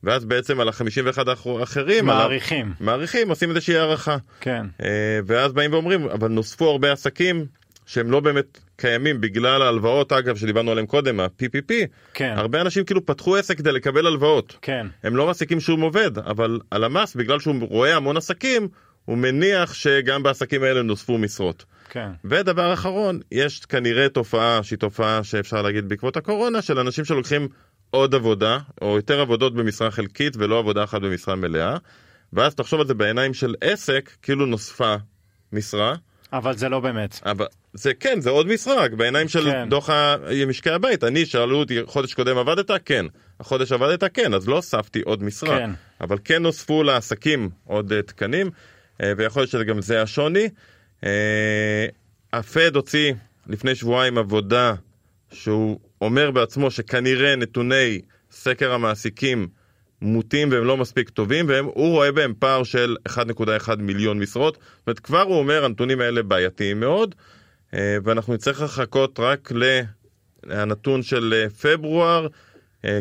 ואז בעצם על ה-51 האחרים, מעריכים. על... מעריכים, עושים איזושהי הערכה. כן. אה, ואז באים ואומרים, אבל נוספו הרבה עסקים שהם לא באמת קיימים בגלל ההלוואות אגב שדיברנו עליהם קודם ה-PPP כן. הרבה אנשים כאילו פתחו עסק כדי לקבל הלוואות כן. הם לא מעסיקים שום עובד אבל הלמ"ס בגלל שהוא רואה המון עסקים הוא מניח שגם בעסקים האלה נוספו משרות. כן. ודבר אחרון יש כנראה תופעה שהיא תופעה שאפשר להגיד בעקבות הקורונה של אנשים שלוקחים עוד עבודה או יותר עבודות במשרה חלקית ולא עבודה אחת במשרה מלאה ואז תחשוב על זה בעיניים של עסק כאילו נוספה משרה. אבל זה לא באמת. אבל זה כן זה עוד משרה רק בעיניים של כן. דוח משקי הבית אני שאלו אותי חודש קודם עבדת כן החודש עבדת כן אז לא הוספתי עוד משרה כן. אבל כן נוספו לעסקים עוד אה, תקנים ויכול להיות שגם זה השוני. אה, הפד הוציא לפני שבועיים עבודה שהוא אומר בעצמו שכנראה נתוני סקר המעסיקים מוטים והם לא מספיק טובים והוא רואה בהם פער של 1.1 מיליון משרות. זאת אומרת כבר הוא אומר הנתונים האלה בעייתיים מאוד אה, ואנחנו נצטרך לחכות רק לנתון של אה, פברואר אה,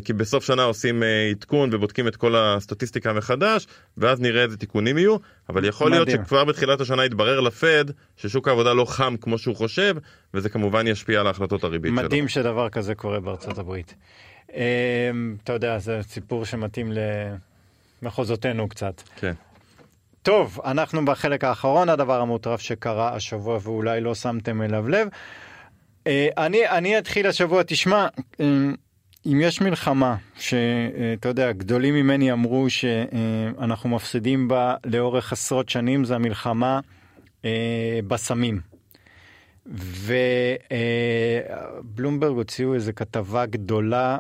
כי בסוף שנה עושים אה, עדכון ובודקים את כל הסטטיסטיקה מחדש ואז נראה איזה תיקונים יהיו אבל יכול להיות מדהים. שכבר בתחילת השנה יתברר לפד ששוק העבודה לא חם כמו שהוא חושב וזה כמובן ישפיע על ההחלטות הריבית שלו. מדהים שדבר כזה קורה בארצות הברית. אמ, אתה יודע, זה סיפור שמתאים למחוזותינו קצת. כן. טוב, אנחנו בחלק האחרון, הדבר המוטרף שקרה השבוע ואולי לא שמתם אליו לב. אה, אני, אני אתחיל השבוע, תשמע, אה, אם יש מלחמה שאתה יודע, גדולים ממני אמרו שאנחנו מפסידים בה לאורך עשרות שנים, זה המלחמה אה, בסמים. ובלומברג הוציאו איזו כתבה גדולה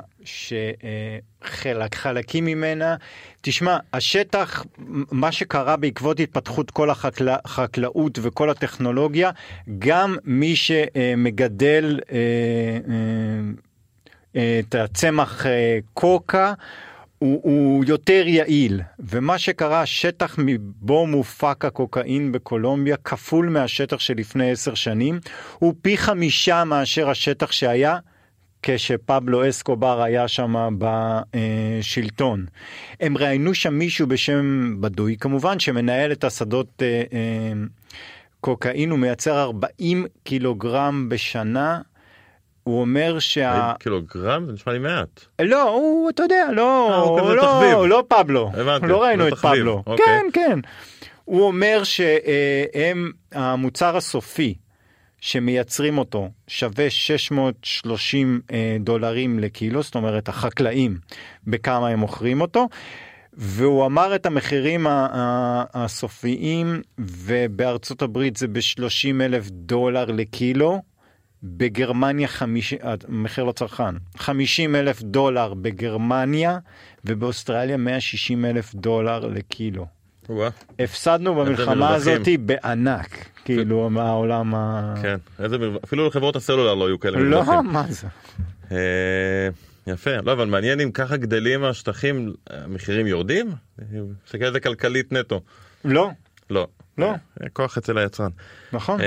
שחלקים ממנה, תשמע, השטח, מה שקרה בעקבות התפתחות כל החקלאות וכל הטכנולוגיה, גם מי שמגדל אה, אה, את הצמח אה, קוקה, הוא, הוא יותר יעיל, ומה שקרה, השטח מבו מופק הקוקאין בקולומביה כפול מהשטח שלפני עשר שנים, הוא פי חמישה מאשר השטח שהיה כשפבלו אסקובר היה שם בשלטון. הם ראיינו שם מישהו בשם בדוי כמובן, שמנהל את השדות אה, אה, קוקאין, הוא מייצר 40 קילוגרם בשנה. הוא אומר שה... קילוגרם? זה נשמע לי מעט. לא, הוא, אתה יודע, לא, אה, הוא לא. לא פבלו. הבנתי, לא ראינו את תחביב, פבלו. אוקיי. כן, כן. הוא אומר שהם, המוצר הסופי שמייצרים אותו שווה 630 אה, דולרים לקילו, זאת אומרת החקלאים, בכמה הם מוכרים אותו. והוא אמר את המחירים הסופיים, ובארצות הברית זה ב-30 אלף דולר לקילו. בגרמניה, חמיש... המחיר לצרכן, 50 אלף דולר בגרמניה, ובאוסטרליה 160 אלף דולר לקילו. וואה, הפסדנו במלחמה. הזאת בענק, כאילו מהעולם ה... כן. איזה אפילו לחברות הסלולר לא היו כאלה לא, מרווחים. מה זה? אה, יפה, לא, אבל מעניין אם ככה גדלים השטחים, המחירים יורדים? מסתכל על זה כלכלית נטו. לא, לא. לא. אה, כוח אצל היצרן. נכון.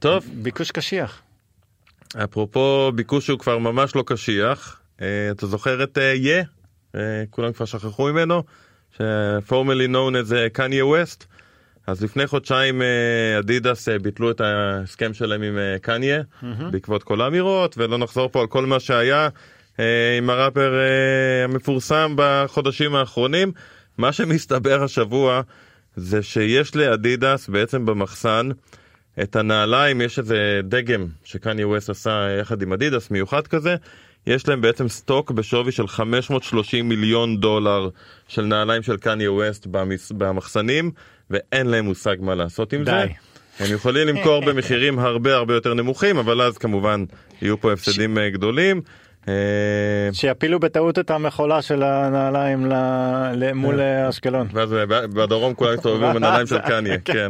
טוב, ביקוש קשיח. אפרופו ביקוש שהוא כבר ממש לא קשיח, אה, אתה זוכר את אה, יה? אה, כולם כבר שכחו ממנו? שפורמלי known as אה, קניה ווסט. אז לפני חודשיים אדידס ביטלו את ההסכם שלהם עם קניה בעקבות כל האמירות ולא נחזור פה על כל מה שהיה עם הראפר המפורסם בחודשים האחרונים. מה שמסתבר השבוע זה שיש לאדידס בעצם במחסן את הנעליים, יש איזה דגם שקניה ווסט עשה יחד עם אדידס מיוחד כזה, יש להם בעצם סטוק בשווי של 530 מיליון דולר של נעליים של קניה ווסט במס- במחסנים, ואין להם מושג מה לעשות עם די. זה. הם יכולים למכור במחירים הרבה הרבה יותר נמוכים, אבל אז כמובן יהיו פה הפסדים אה, גדולים. אה, שיפילו בטעות את המכולה של הנעליים מול אה, אשקלון. ואז ב- בדרום כולם מסתובבים בנעליים של קניה, כן.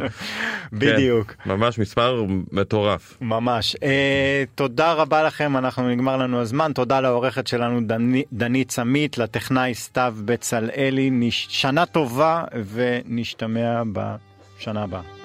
בדיוק. כן, ממש מספר מטורף. ממש. אה, תודה רבה לכם, אנחנו נגמר לנו הזמן. תודה לעורכת שלנו דני- דנית סמית, לטכנאי סתיו בצלאלי. שנה טובה ונשתמע בשנה הבאה.